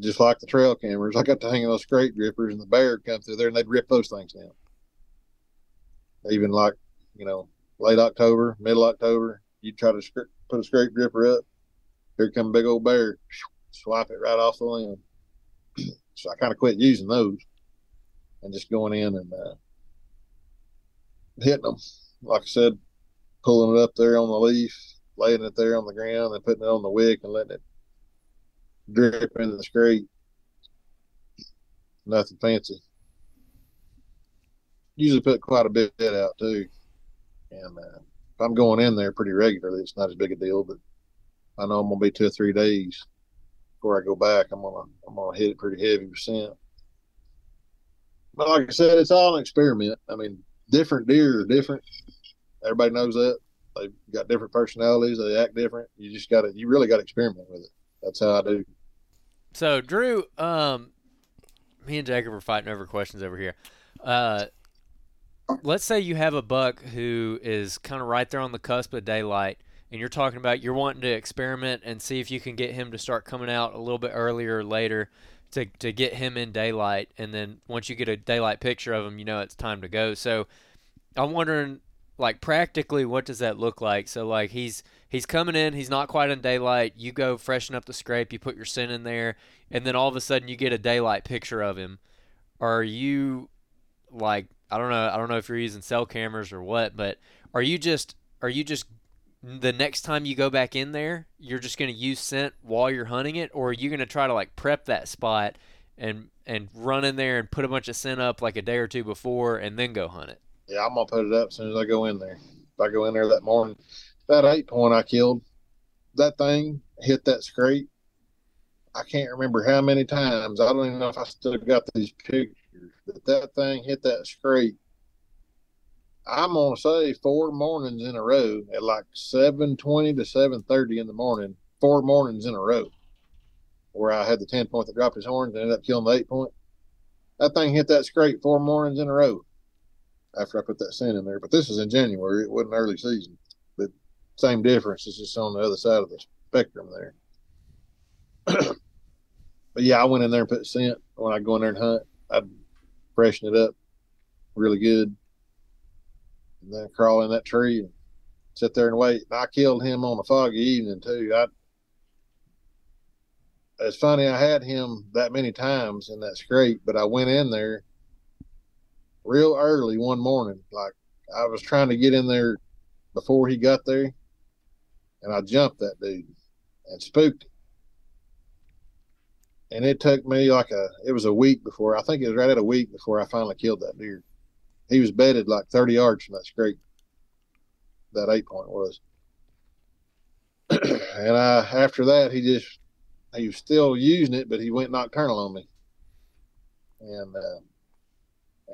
just like the trail cameras, I got to hang those scrape drippers, and the bear come through there and they'd rip those things down. Even like, you know, late October, middle October, you try to put a scrape dripper up, here come big old bear, swipe it right off the limb. So I kind of quit using those and just going in and uh, hitting them. Like I said, pulling it up there on the leaf, laying it there on the ground, and putting it on the wick and letting it drip into the scrape. Nothing fancy. Usually put quite a bit out too. And uh, if I'm going in there pretty regularly, it's not as big a deal, but I know I'm going to be two or three days before I go back, I'm gonna I'm gonna hit it pretty heavy percent. But like I said, it's all an experiment. I mean, different deer are different. Everybody knows that. They've got different personalities. They act different. You just got to, you really got to experiment with it. That's how I do. So, Drew, um, me and Jacob are fighting over questions over here. Uh, let's say you have a buck who is kind of right there on the cusp of daylight and you're talking about you're wanting to experiment and see if you can get him to start coming out a little bit earlier or later to, to get him in daylight and then once you get a daylight picture of him you know it's time to go so i'm wondering like practically what does that look like? So like he's he's coming in he's not quite in daylight. You go freshen up the scrape you put your scent in there and then all of a sudden you get a daylight picture of him. Are you like i don't know i don't know if you're using cell cameras or what but are you just are you just the next time you go back in there, you're just going to use scent while you're hunting it, or are you going to try to like prep that spot and and run in there and put a bunch of scent up like a day or two before and then go hunt it? Yeah, I'm gonna put it up as soon as I go in there. If I go in there that morning, that eight point I killed, that thing hit that scrape. I can't remember how many times. I don't even know if I still got these pictures, but that thing hit that scrape I'm gonna say four mornings in a row at like seven twenty to seven thirty in the morning, four mornings in a row, where I had the ten point that dropped his horns and ended up killing the eight point. That thing hit that scrape four mornings in a row. After I put that scent in there. But this is in January. It wasn't early season. But same difference. It's just on the other side of the spectrum there. but yeah, I went in there and put scent when I go in there and hunt. I'd freshen it up really good. And then crawl in that tree and sit there and wait. And I killed him on a foggy evening too. I it's funny I had him that many times in that scrape, but I went in there real early one morning. Like I was trying to get in there before he got there, and I jumped that dude and spooked him. And it took me like a it was a week before I think it was right at a week before I finally killed that deer. He was bedded like thirty yards from that scrape. That eight point was. and I after that he just he was still using it, but he went nocturnal on me, and uh,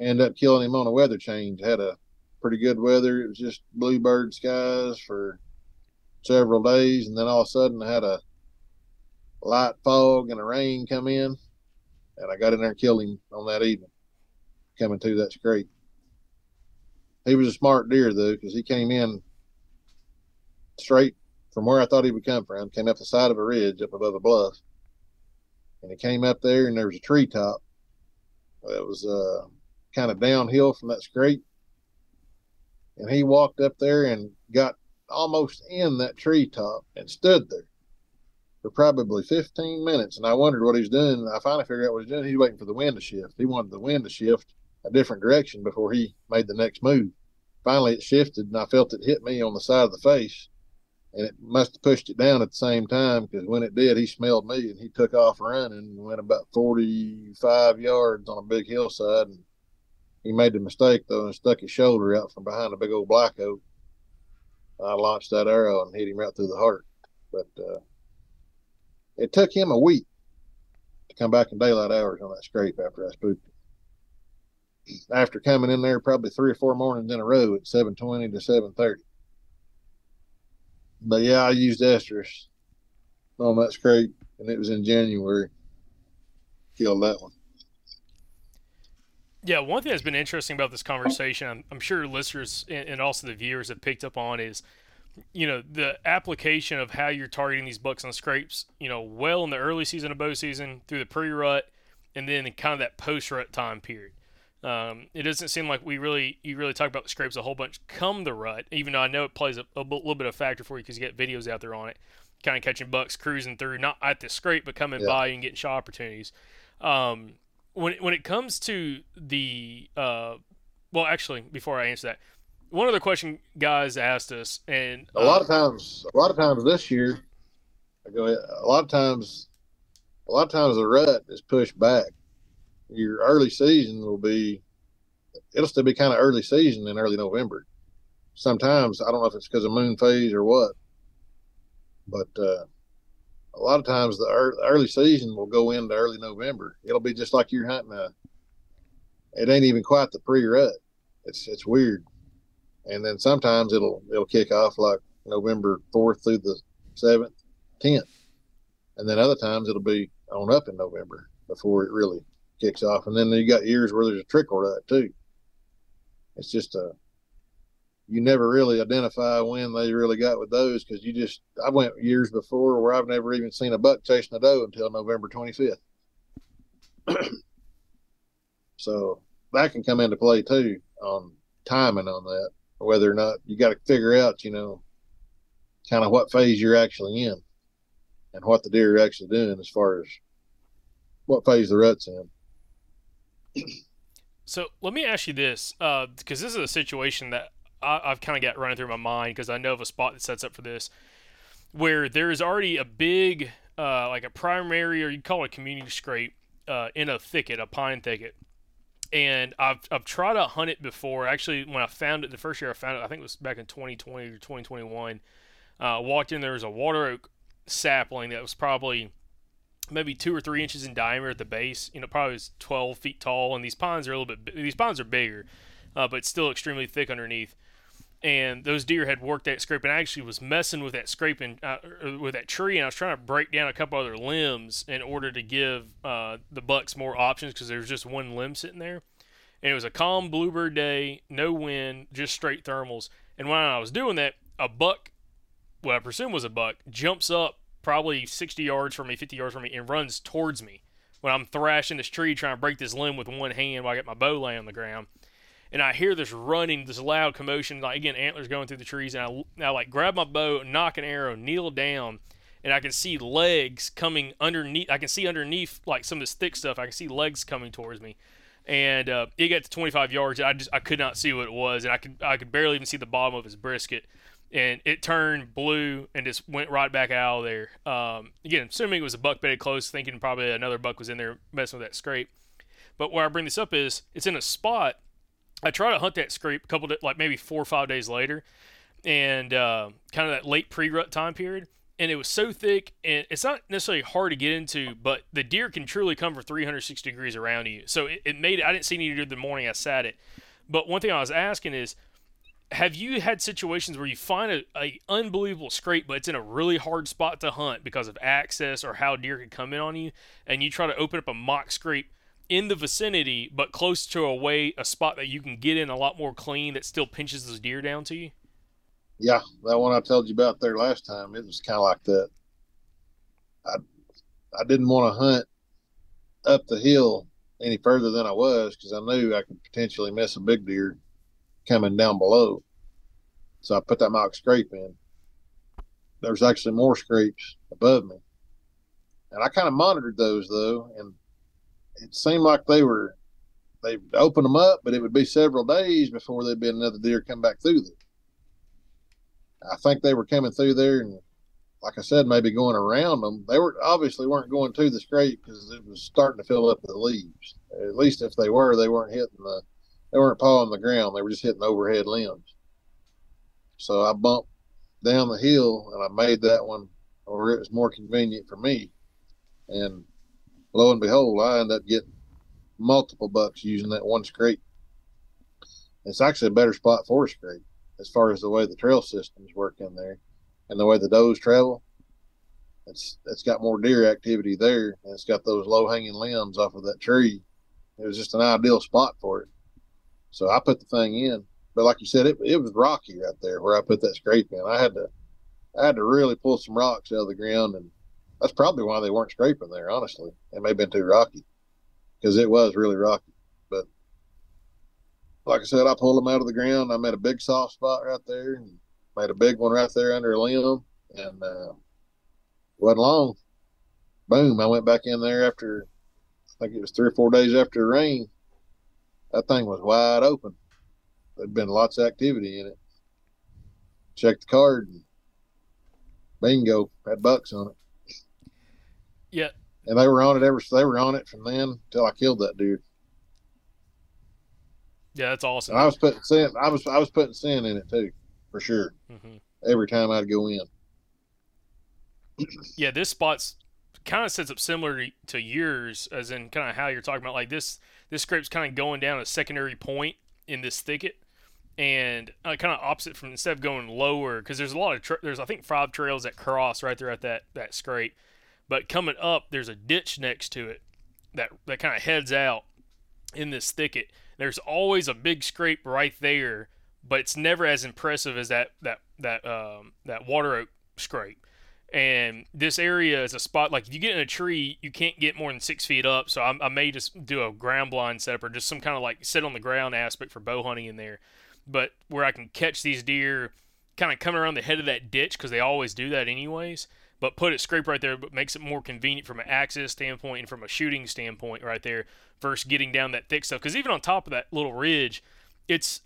ended up killing him on a weather change. Had a pretty good weather. It was just bluebird skies for several days, and then all of a sudden I had a light fog and a rain come in, and I got in there and killed him on that evening, coming to that scrape. He was a smart deer though, because he came in straight from where I thought he would come from. Came up the side of a ridge up above a bluff, and he came up there, and there was a tree top. It was uh, kind of downhill from that scrape, and he walked up there and got almost in that tree top and stood there for probably 15 minutes. And I wondered what he's doing. I finally figured out what he's doing. He's waiting for the wind to shift. He wanted the wind to shift a different direction before he made the next move. Finally, it shifted, and I felt it hit me on the side of the face and it must have pushed it down at the same time because when it did, he smelled me and he took off running and went about 45 yards on a big hillside. And he made the mistake though and stuck his shoulder out from behind a big old black oak. I launched that arrow and hit him right through the heart. But uh, it took him a week to come back in daylight hours on that scrape after I spooked him. After coming in there probably three or four mornings in a row at 7:20 to 7:30 but yeah, I used estrus on that scrape, and it was in January. Killed that one. Yeah, one thing that's been interesting about this conversation, I'm, I'm sure listeners and, and also the viewers have picked up on is, you know, the application of how you're targeting these bucks on scrapes. You know, well in the early season of bow season, through the pre-rut, and then kind of that post-rut time period. Um, it doesn't seem like we really you really talk about the scrapes a whole bunch come the rut, even though I know it plays a, a little bit of factor for you because you get videos out there on it, kind of catching bucks cruising through, not at the scrape, but coming yeah. by and getting shot opportunities. Um, when when it comes to the uh, well, actually, before I answer that, one other question guys asked us, and a lot of um, times, a lot of times this year, I go a lot of times, a lot of times the rut is pushed back your early season will be it'll still be kind of early season in early November. Sometimes I don't know if it's because of moon phase or what, but uh, a lot of times the early season will go into early November. It'll be just like you're hunting a. It ain't even quite the pre-rut. It's it's weird, and then sometimes it'll it'll kick off like November fourth through the seventh, tenth, and then other times it'll be on up in November before it really kicks off, and then you got years where there's a trickle that too. It's just a you never really identify when they really got with those because you just I went years before where I've never even seen a buck chasing a doe until November 25th. so that can come into play too on timing on that, whether or not you got to figure out, you know, kind of what phase you're actually in and what the deer are actually doing as far as what phase the rut's in. So let me ask you this, because uh, this is a situation that I, have kind of got running through my mind because I know of a spot that sets up for this, where there is already a big, uh, like a primary or you call it a community scrape uh, in a thicket, a pine thicket. And I've, I've tried to hunt it before. Actually, when I found it, the first year I found it, I think it was back in 2020 or 2021. Uh, walked in, there was a water oak sapling that was probably maybe two or three inches in diameter at the base. You know, probably was 12 feet tall, and these pines are a little bit. These pines are bigger, uh, but still extremely thick underneath. And those deer had worked that scrape, and I actually was messing with that scraping uh, with that tree, and I was trying to break down a couple other limbs in order to give uh, the bucks more options because there was just one limb sitting there. and it was a calm bluebird day, no wind, just straight thermals. And when I was doing that, a buck, what I presume was a buck, jumps up probably 60 yards from me, 50 yards from me, and runs towards me when I'm thrashing this tree trying to break this limb with one hand while I get my bow laying on the ground. And I hear this running, this loud commotion, like again, antlers going through the trees. And I, I like grab my bow, knock an arrow, kneel down, and I can see legs coming underneath. I can see underneath like some of this thick stuff. I can see legs coming towards me and uh, it got to 25 yards. I just I could not see what it was, and I could I could barely even see the bottom of his brisket. And it turned blue and just went right back out of there. Um, again, assuming it was a buck bedded close, thinking probably another buck was in there messing with that scrape. But where I bring this up is it's in a spot. I try to hunt that scrape a couple of, like maybe four or five days later, and uh, kind of that late pre-rut time period and it was so thick and it's not necessarily hard to get into but the deer can truly come for 360 degrees around you. So it, it made it i didn't see any deer the morning i sat it. But one thing i was asking is have you had situations where you find a, a unbelievable scrape but it's in a really hard spot to hunt because of access or how deer can come in on you and you try to open up a mock scrape in the vicinity but close to a way a spot that you can get in a lot more clean that still pinches those deer down to you yeah, that one I told you about there last time, it was kind of like that. I I didn't want to hunt up the hill any further than I was because I knew I could potentially miss a big deer coming down below. So I put that mock scrape in. There was actually more scrapes above me, and I kind of monitored those though, and it seemed like they were they opened them up, but it would be several days before there'd be another deer come back through there. I think they were coming through there, and like I said, maybe going around them. They were obviously weren't going to the scrape because it was starting to fill up the leaves. At least if they were, they weren't hitting the, they weren't pawing the ground. They were just hitting overhead limbs. So I bumped down the hill and I made that one where it was more convenient for me. And lo and behold, I end up getting multiple bucks using that one scrape. It's actually a better spot for a scrape as far as the way the trail systems work in there and the way the does travel. It's it's got more deer activity there, and it's got those low hanging limbs off of that tree. It was just an ideal spot for it. So I put the thing in, but like you said, it, it was rocky right there where I put that scrape in. I had to I had to really pull some rocks out of the ground, and that's probably why they weren't scraping there. Honestly, it may have been too rocky because it was really rocky But like I said, I pulled them out of the ground. I made a big soft spot right there and made a big one right there under a limb. And uh, wasn't long. Boom! I went back in there after I think it was three or four days after the rain. That thing was wide open. There'd been lots of activity in it. Checked the card and bingo, had bucks on it. Yeah. And they were on it ever So they were on it from then till I killed that dude. Yeah, that's awesome. I was putting scent. I was I was putting scent in it too, for sure. Mm-hmm. Every time I'd go in. yeah, this spot's kind of sets up similar to yours, as in kind of how you're talking about. Like this, this scrape's kind of going down a secondary point in this thicket, and uh, kind of opposite from instead of going lower, because there's a lot of tra- there's I think five trails that cross right there at that that scrape, but coming up there's a ditch next to it that that kind of heads out in this thicket there's always a big scrape right there, but it's never as impressive as that that that um, that water oak scrape. And this area is a spot like if you get in a tree, you can't get more than six feet up. So I, I may just do a ground blind setup or just some kind of like sit on the ground aspect for bow hunting in there. But where I can catch these deer kind of coming around the head of that ditch because they always do that anyways but put it scrape right there, but makes it more convenient from an access standpoint and from a shooting standpoint right there versus getting down that thick stuff. Because even on top of that little ridge, it's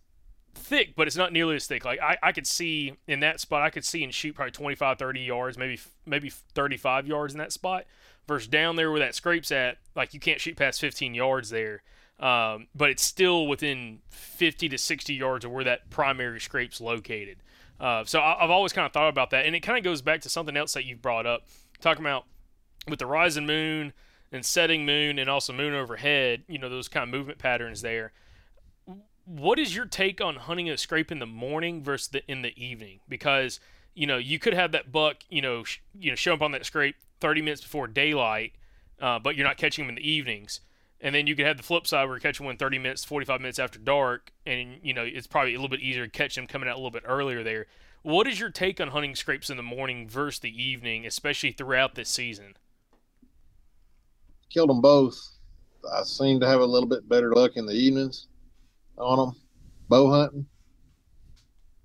thick, but it's not nearly as thick. Like I, I could see in that spot, I could see and shoot probably 25, 30 yards, maybe maybe 35 yards in that spot. Versus down there where that scrape's at, like you can't shoot past 15 yards there. Um, but it's still within 50 to 60 yards of where that primary scrape's located. Uh, so I, have always kind of thought about that, and it kind of goes back to something else that you've brought up, talking about with the rising moon and setting moon, and also moon overhead. You know those kind of movement patterns there. What is your take on hunting a scrape in the morning versus the in the evening? Because you know you could have that buck, you know, sh- you know, show up on that scrape 30 minutes before daylight, uh, but you're not catching them in the evenings And then you could have the flip side where you're catching one 30 minutes, 45 minutes after dark, and you know it's probably a little bit easier to catch them coming out a little bit earlier there. What is your take on hunting scrapes in the morning versus the evening, especially throughout this season? Killed them both. I seem to have a little bit better luck in the evenings on them. Bow hunting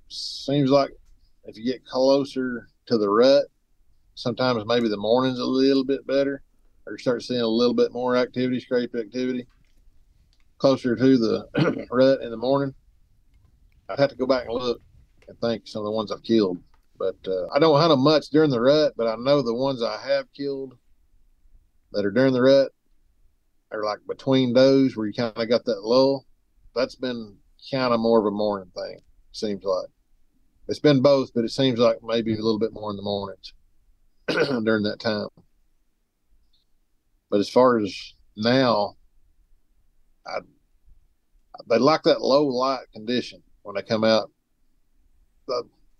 seems like if you get closer to the rut, sometimes maybe the morning's a little bit better or start seeing a little bit more activity, scrape activity closer to the rut in the morning. I'd have to go back and look and think some of the ones I've killed. But uh, I don't hunt them much during the rut, but I know the ones I have killed that are during the rut are like between those where you kind of got that lull. That's been kind of more of a morning thing, seems like. It's been both, but it seems like maybe a little bit more in the mornings during that time. But as far as now, I they like that low light condition when they come out.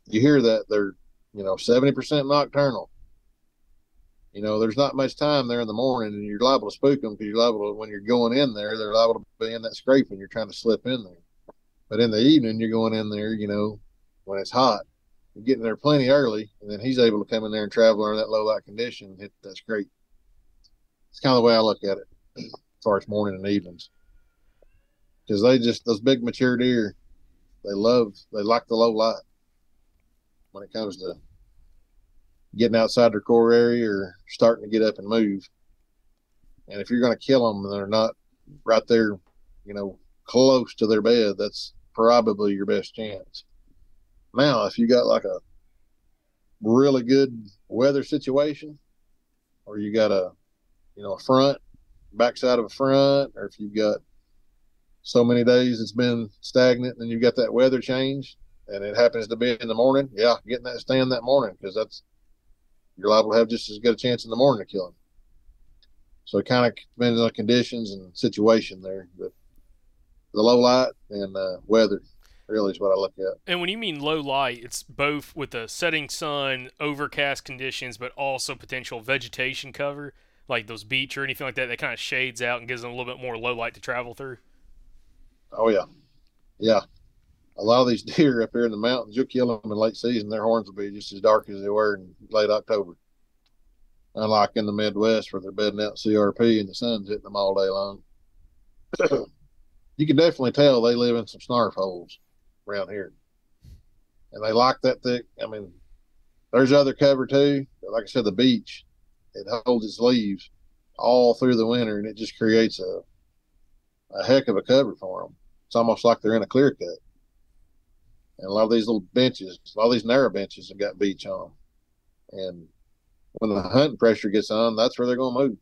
You hear that they're you know seventy percent nocturnal. You know, there's not much time there in the morning, and you're liable to spook them because you're liable to when you're going in there, they're liable to be in that scrape and you're trying to slip in there. But in the evening, you're going in there, you know, when it's hot, you're getting there plenty early, and then he's able to come in there and travel under that low light condition and hit that scrape it's kind of the way I look at it as far as morning and evenings. Because they just, those big mature deer, they love, they like the low light when it comes to getting outside their core area or starting to get up and move. And if you're going to kill them and they're not right there, you know, close to their bed, that's probably your best chance. Now, if you got like a really good weather situation, or you got a you know, a front, backside of a front, or if you've got so many days it's been stagnant and you've got that weather change and it happens to be in the morning, yeah, getting that stand that morning because that's you're liable to have just as good a chance in the morning to kill him. So it kind of depends on conditions and situation there, but the low light and uh, weather really is what I look at. And when you mean low light, it's both with the setting sun, overcast conditions, but also potential vegetation cover like those beech or anything like that that kind of shades out and gives them a little bit more low light to travel through? Oh yeah, yeah. A lot of these deer up here in the mountains, you'll kill them in late season. Their horns will be just as dark as they were in late October. Unlike in the Midwest where they're bedding out CRP and the sun's hitting them all day long. you can definitely tell they live in some snarf holes around here. And they like that thick. I mean, there's other cover too. Like I said, the beech it holds its leaves all through the winter, and it just creates a a heck of a cover for them. It's almost like they're in a clear cut. And a lot of these little benches, a lot of these narrow benches have got beech on them. And when the hunting pressure gets on, that's where they're going to move.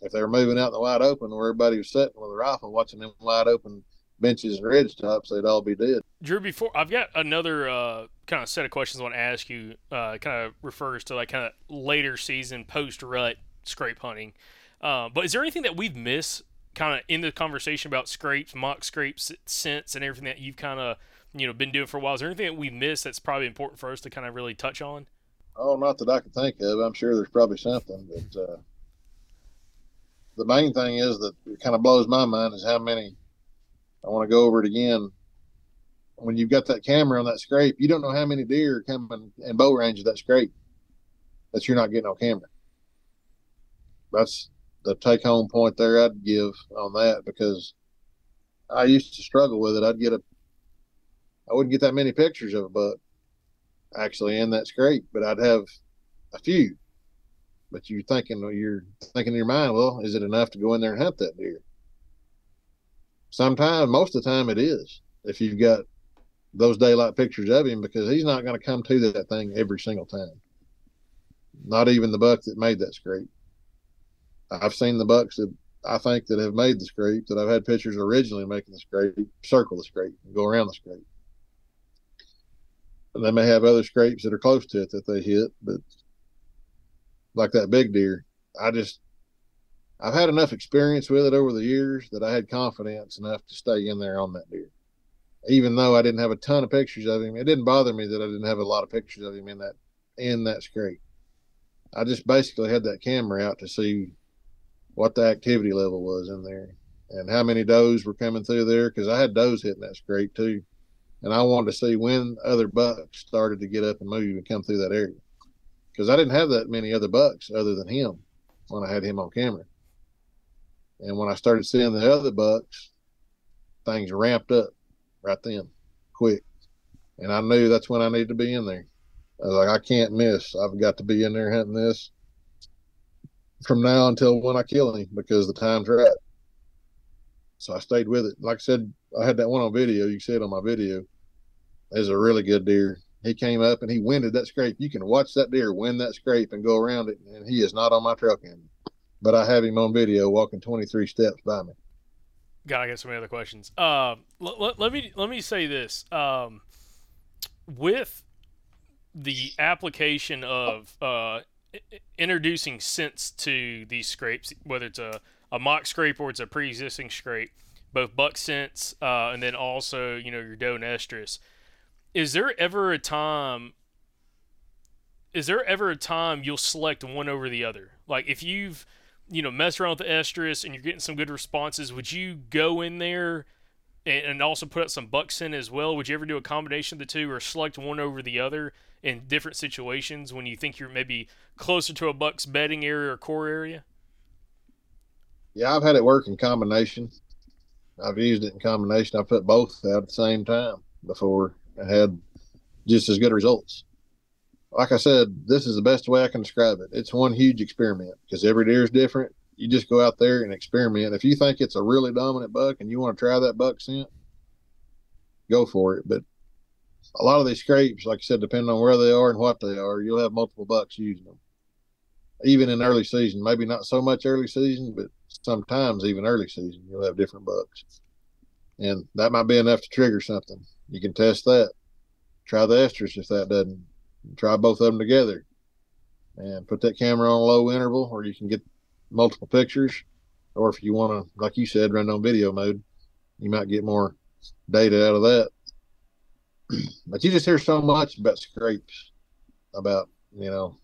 If they were moving out in the wide open where everybody was sitting with a rifle watching them wide open benches and ridge tops, they'd all be dead. Drew, before I've got another uh, kind of set of questions I want to ask you. Uh, kind of refers to like kind of later season post rut scrape hunting. Uh, but is there anything that we've missed kind of in the conversation about scrapes, mock scrapes, scents, and everything that you've kind of you know been doing for a while? Is there anything that we've missed that's probably important for us to kind of really touch on? Oh, not that I can think of. I'm sure there's probably something, but uh, the main thing is that it kind of blows my mind is how many I want to go over it again. When you've got that camera on that scrape, you don't know how many deer are coming in bow range of that scrape that you're not getting on camera. That's the take home point there I'd give on that because I used to struggle with it. I'd get a, I wouldn't get that many pictures of a buck actually in that scrape, but I'd have a few. But you're thinking, you're thinking in your mind, well, is it enough to go in there and hunt that deer? Sometimes, most of the time, it is. If you've got those daylight pictures of him, because he's not going to come to that thing every single time. Not even the buck that made that scrape. I've seen the bucks that I think that have made the scrape that I've had pictures originally making the scrape circle the scrape go around the scrape. And they may have other scrapes that are close to it that they hit, but like that big deer, I just I've had enough experience with it over the years that I had confidence enough to stay in there on that deer. Even though I didn't have a ton of pictures of him, it didn't bother me that I didn't have a lot of pictures of him in that in that scrape. I just basically had that camera out to see what the activity level was in there and how many does were coming through there because I had does hitting that scrape too. And I wanted to see when other bucks started to get up and move and come through that area because I didn't have that many other bucks other than him when I had him on camera. And when I started seeing the other bucks, things ramped up right then, quick. And I knew that's when I needed to be in there. I was like, I can't miss. I've got to be in there hunting this from now until when I kill him because the time's right. So I stayed with it. Like I said, I had that one on video. You see it on my video. There's a really good deer. He came up and he winded that scrape. You can watch that deer wind that scrape and go around it, and he is not on my trail camera. But I have him on video walking 23 steps by me. Gotta get some other questions. Uh, l- l- let me let me say this. Um, with the application of uh, introducing scents to these scrapes, whether it's a, a mock scrape or it's a pre-existing scrape, both buck scents uh, and then also you know your doe and estrus. Is there ever a time? Is there ever a time you'll select one over the other? Like if you've you know mess around with the estrus and you're getting some good responses, would you go in there? And, also put out some buck scent as well. Would you ever do a combination of the two, or select one over the other in different situations when you think you're maybe closer to a buck's bedding area or core area? Yeah, I've had it work in combination. I've used it in combination. I put both out at the same time before I had just as good results. Like I said, this is the best way I can describe it. It's one huge experiment because every deer is different. You just go out there and experiment. If you think it's a really dominant buck and you want to try that buck scent, go for it. But a lot of these scrapes, like I said, depending on where they are and what they are, you'll have multiple bucks using them. Even in early season, maybe not so much early season, but sometimes even early season, you'll have different bucks. And that might be enough to trigger something. You can test that. Try the estrus if that doesn't. Try both of them together and put that camera on low interval where you can get multiple pictures. Or if you want to, like you said, run on video mode, you might get more data out of that but you just hear so much about scrapes, about you know,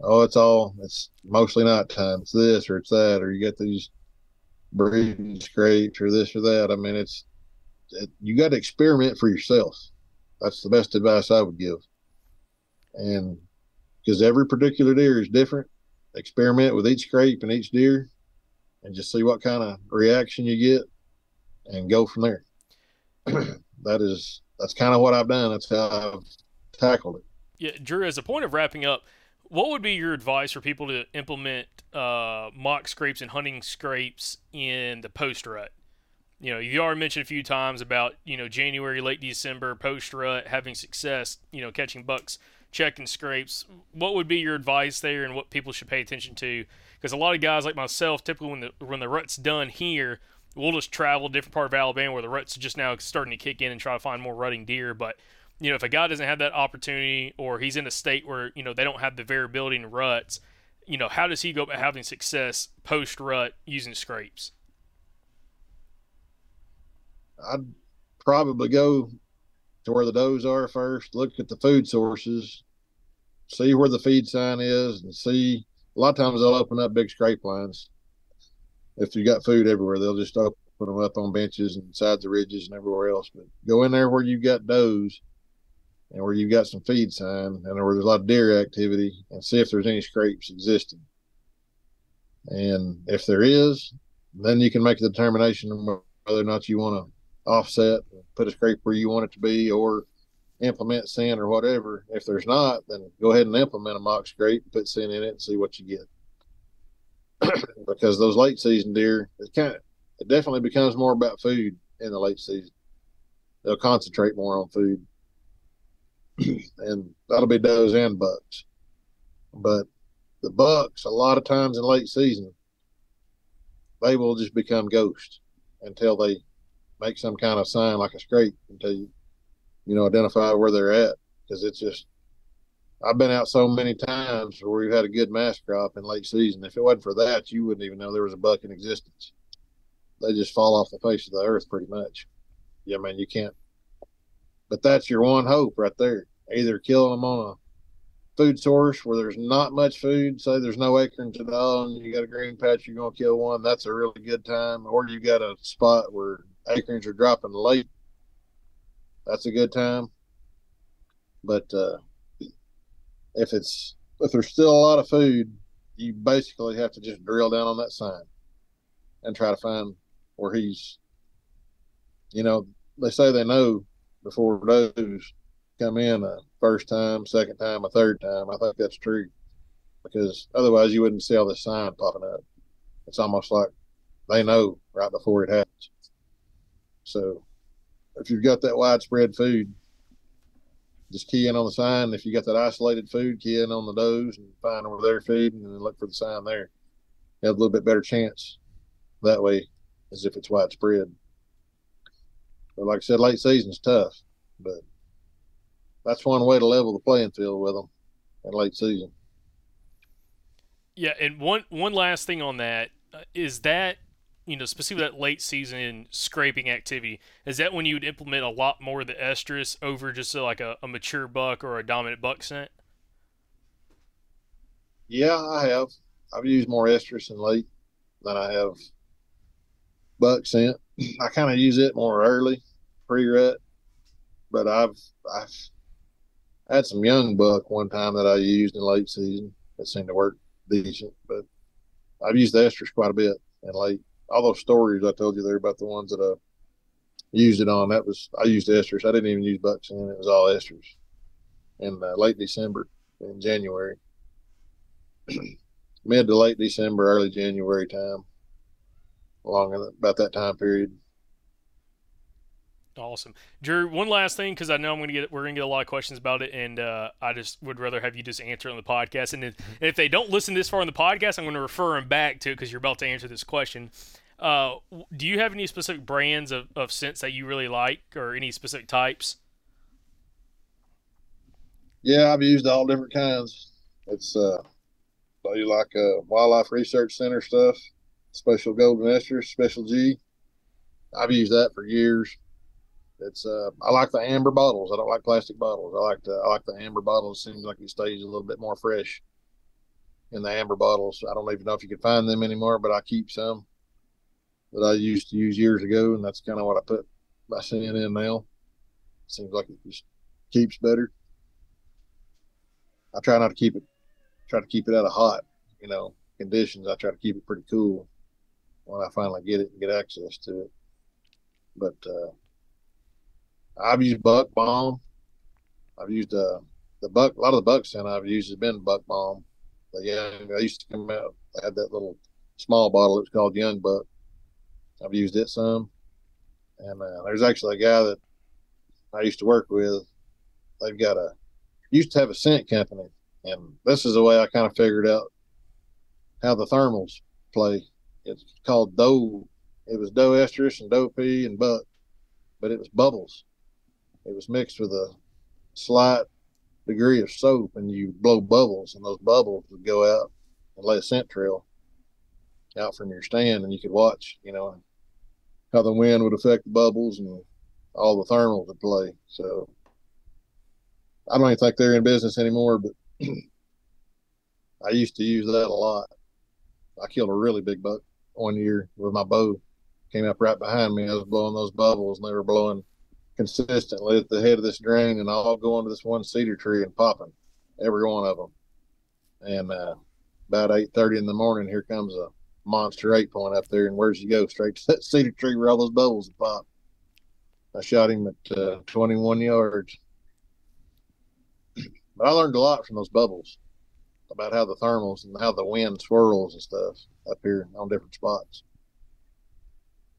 oh, it's all it's mostly nighttime. It's this or it's that, or you get these breeding scrapes or this or that. I mean, it's it, you got to experiment for yourself. That's the best advice I would give. And because every particular deer is different, experiment with each scrape and each deer, and just see what kind of reaction you get, and go from there. that is that's kind of what I've done. That's how I've tackled it. Yeah, Drew. As a point of wrapping up, what would be your advice for people to implement uh, mock scrapes and hunting scrapes in the post rut? You know, you already mentioned a few times about you know January, late December, post rut, having success. You know, catching bucks, checking scrapes. What would be your advice there, and what people should pay attention to? Because a lot of guys like myself, typically when the when the rut's done here, we'll just travel a different part of Alabama where the ruts just now starting to kick in and try to find more rutting deer. But you know, if a guy doesn't have that opportunity, or he's in a state where you know they don't have the variability in ruts, you know, how does he go about having success post rut using scrapes? I'd probably go to where the does are first. Look at the food sources, see where the feed sign is, and see. A lot of times they'll open up big scrape lines if you got food everywhere, they'll just open them up on benches and sides of ridges and everywhere else. But go in there where you've got does and where you've got some feed sign and where there's a lot of deer activity and see if there's any scrapes existing. And if there is, then you can make the determination whether or not you want to offset, put a scrape where you want it to be, or implement scent or whatever. If there's not, then go ahead and implement a mock scrape, put scent in it, and see what you get. because those late season deer, it kind of, it definitely becomes more about food in the late season. They'll concentrate more on food, and that'll be does and bucks. But the bucks, a lot of times in late season, they will just become ghosts until they make some kind of sign like a scrape until you, you know, identify where they're at because it's just I've been out so many times where we've had a good mass crop in late season. If it wasn't for that, you wouldn't even know there was a buck in existence. They just fall off the face of the earth pretty much. Yeah, I mean, you can't. But that's your one hope right there. Either killing them on a food source where there's not much food, say there's no acorns at all, and you got a green patch, you're to kill one, that's a really good time. Or you got a spot where acorns are dropping late, that's a good time. But uh, if it's if there's still a lot of food, you basically have to just drill down on that sign and try to find where he's. You know, they say they know before those come in a first time, second time, a third time. I think that's true because otherwise you wouldn't see all this sign popping up. It's almost like they know right before it happens. So if you've got that widespread food, just key in on the sign. If you got that isolated food, key in on the does and find where they're feeding and then look for the sign there. You have a little bit better chance that way as if it's widespread. But like I said, late season's tough, but that's one way to level the playing field with them in late season. Yeah, and one one last thing on that uh, is that you know specifically that late season scraping activity is that when you would implement a lot more of the estrus over just a, like a, a mature buck or a dominant buck scent. Yeah, I have. I've used more estrus in late than I have buck scent. I kind of use it more early, pre-rut, but I've I've had some young buck one time that I used in late season that seemed to work decent, but I've used the estrus quite a bit in late. All those stories I told you there about the ones that I used it on, that was I used estrus. I didn't even use buck scent it was all estrus in uh, late December in January, mid to late December, early January time, along about that time period. Awesome, Drew. One last thing, because I know I'm going to get we're going to get a lot of questions about it, and uh, I just would rather have you just answer it on the podcast. And if, mm-hmm. if they don't listen this far on the podcast, I'm going to refer them back to it because you're about to answer this question. Uh, do you have any specific brands of, of scents that you really like, or any specific types? Yeah, I've used all different kinds. It's uh, so you like uh, Wildlife Research Center stuff, Special Golden Estrus, Special G. I've used that for years it's uh, I like the amber bottles. I don't like plastic bottles. I like the I like the amber bottles. Seems like it stays a little bit more fresh in the amber bottles. I don't even know if you can find them anymore, but I keep some that I used to use years ago, and that's kind of what I put my scent in now. Seems like it just keeps better. I try not to keep it, try to keep it out of hot, you know, conditions. I try to keep it pretty cool when I finally get it and get access to it. But uh, I've used Buck Bomb. I've used uh, the buck. A lot of the buck scent I've used has been Buck Bomb. The young, I used to come out. I had that little small bottle. It's called Young Buck. I've used it some. And uh, there's actually a guy that I used to work with. They've got a used to have a scent company, and this is the way I kind of figured out how the thermals play. It's called doe. It was doe estrus and doe P and buck, but it was bubbles. It was mixed with a slight degree of soap, and you blow bubbles, and those bubbles would go out and lay a scent trail out from your stand, and you could watch, you know, how the wind would affect the bubbles and all the thermals would play. So I don't even think they're in business anymore, but I used to use that a lot. I killed a really big buck one year with my bow. Came up right behind me. I was blowing those bubbles, and they were blowing consistently at the head of this drain and all going to this one cedar tree and popping every one of them. And uh, about eight thirty in the morning, here comes a monster eight point up there, and where's he go? Straight to that cedar tree where all those bubbles pop. I shot him at uh, 21 yards. but I learned a lot from those bubbles about how the thermals and how the wind swirls and stuff up here on different spots.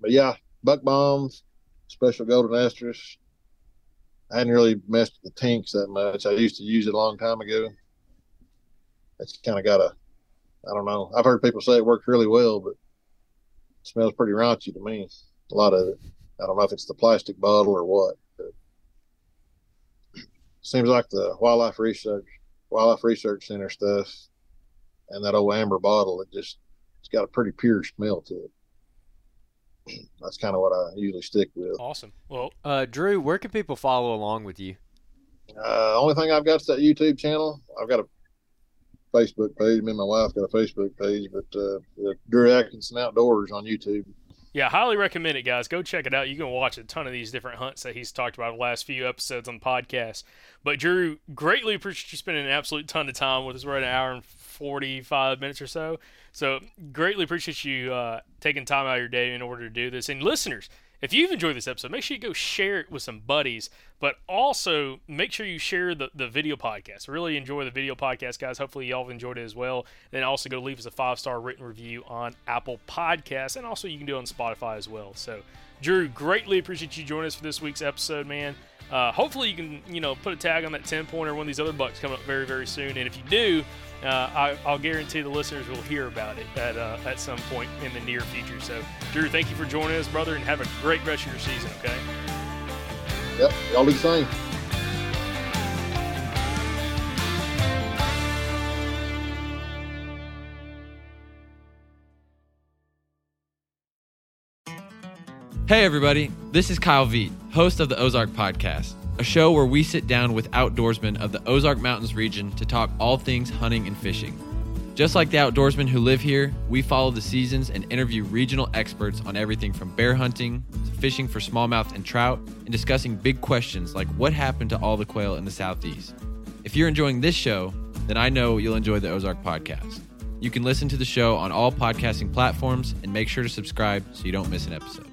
but yeah, buck bombs, special golden estrus. I hadn't really messed with the Tink's that much. I used to use it a long time ago. It's kind of got a, I don't know. I've heard people say it works really well, but it smells pretty raunchy to me. A lot of it. I don't know if it's the plastic bottle or what. But seems like the wildlife research, wildlife research center stuff, and that old amber bottle. It just, it's got a pretty pure smell to it that's kind of what I usually stick with. Awesome. Well, uh, Drew, where can people follow along with you? Uh, only thing I've got is that YouTube channel. I've got a Facebook page. Me and my wife got a Facebook page, but uh, the Drew Atkinson Outdoors on YouTube. Yeah, highly recommend it, guys. Go check it out. You can watch a ton of these different hunts that he's talked about the last few episodes on the podcast. But Drew, greatly appreciate you spending an absolute ton of time with us. We're at an hour and forty-five minutes or so. So greatly appreciate you uh, taking time out of your day in order to do this. And listeners, if you've enjoyed this episode, make sure you go share it with some buddies, but also make sure you share the, the video podcast. Really enjoy the video podcast, guys. Hopefully, y'all enjoyed it as well. Then also go leave us a five star written review on Apple Podcasts, and also you can do it on Spotify as well. So, Drew, greatly appreciate you joining us for this week's episode, man. Uh, hopefully, you can you know put a tag on that 10 pointer. One of these other bucks coming up very very soon, and if you do, uh, I, will guarantee the listeners will hear about it at uh, at some point in the near future. So, Drew, thank you for joining us, brother, and have a great rest of your season. Okay. Yep, y'all do the same. Hey, everybody. This is Kyle Veet, host of the Ozark Podcast a show where we sit down with outdoorsmen of the Ozark Mountains region to talk all things hunting and fishing. Just like the outdoorsmen who live here, we follow the seasons and interview regional experts on everything from bear hunting to fishing for smallmouth and trout and discussing big questions like what happened to all the quail in the southeast. If you're enjoying this show, then I know you'll enjoy the Ozark podcast. You can listen to the show on all podcasting platforms and make sure to subscribe so you don't miss an episode.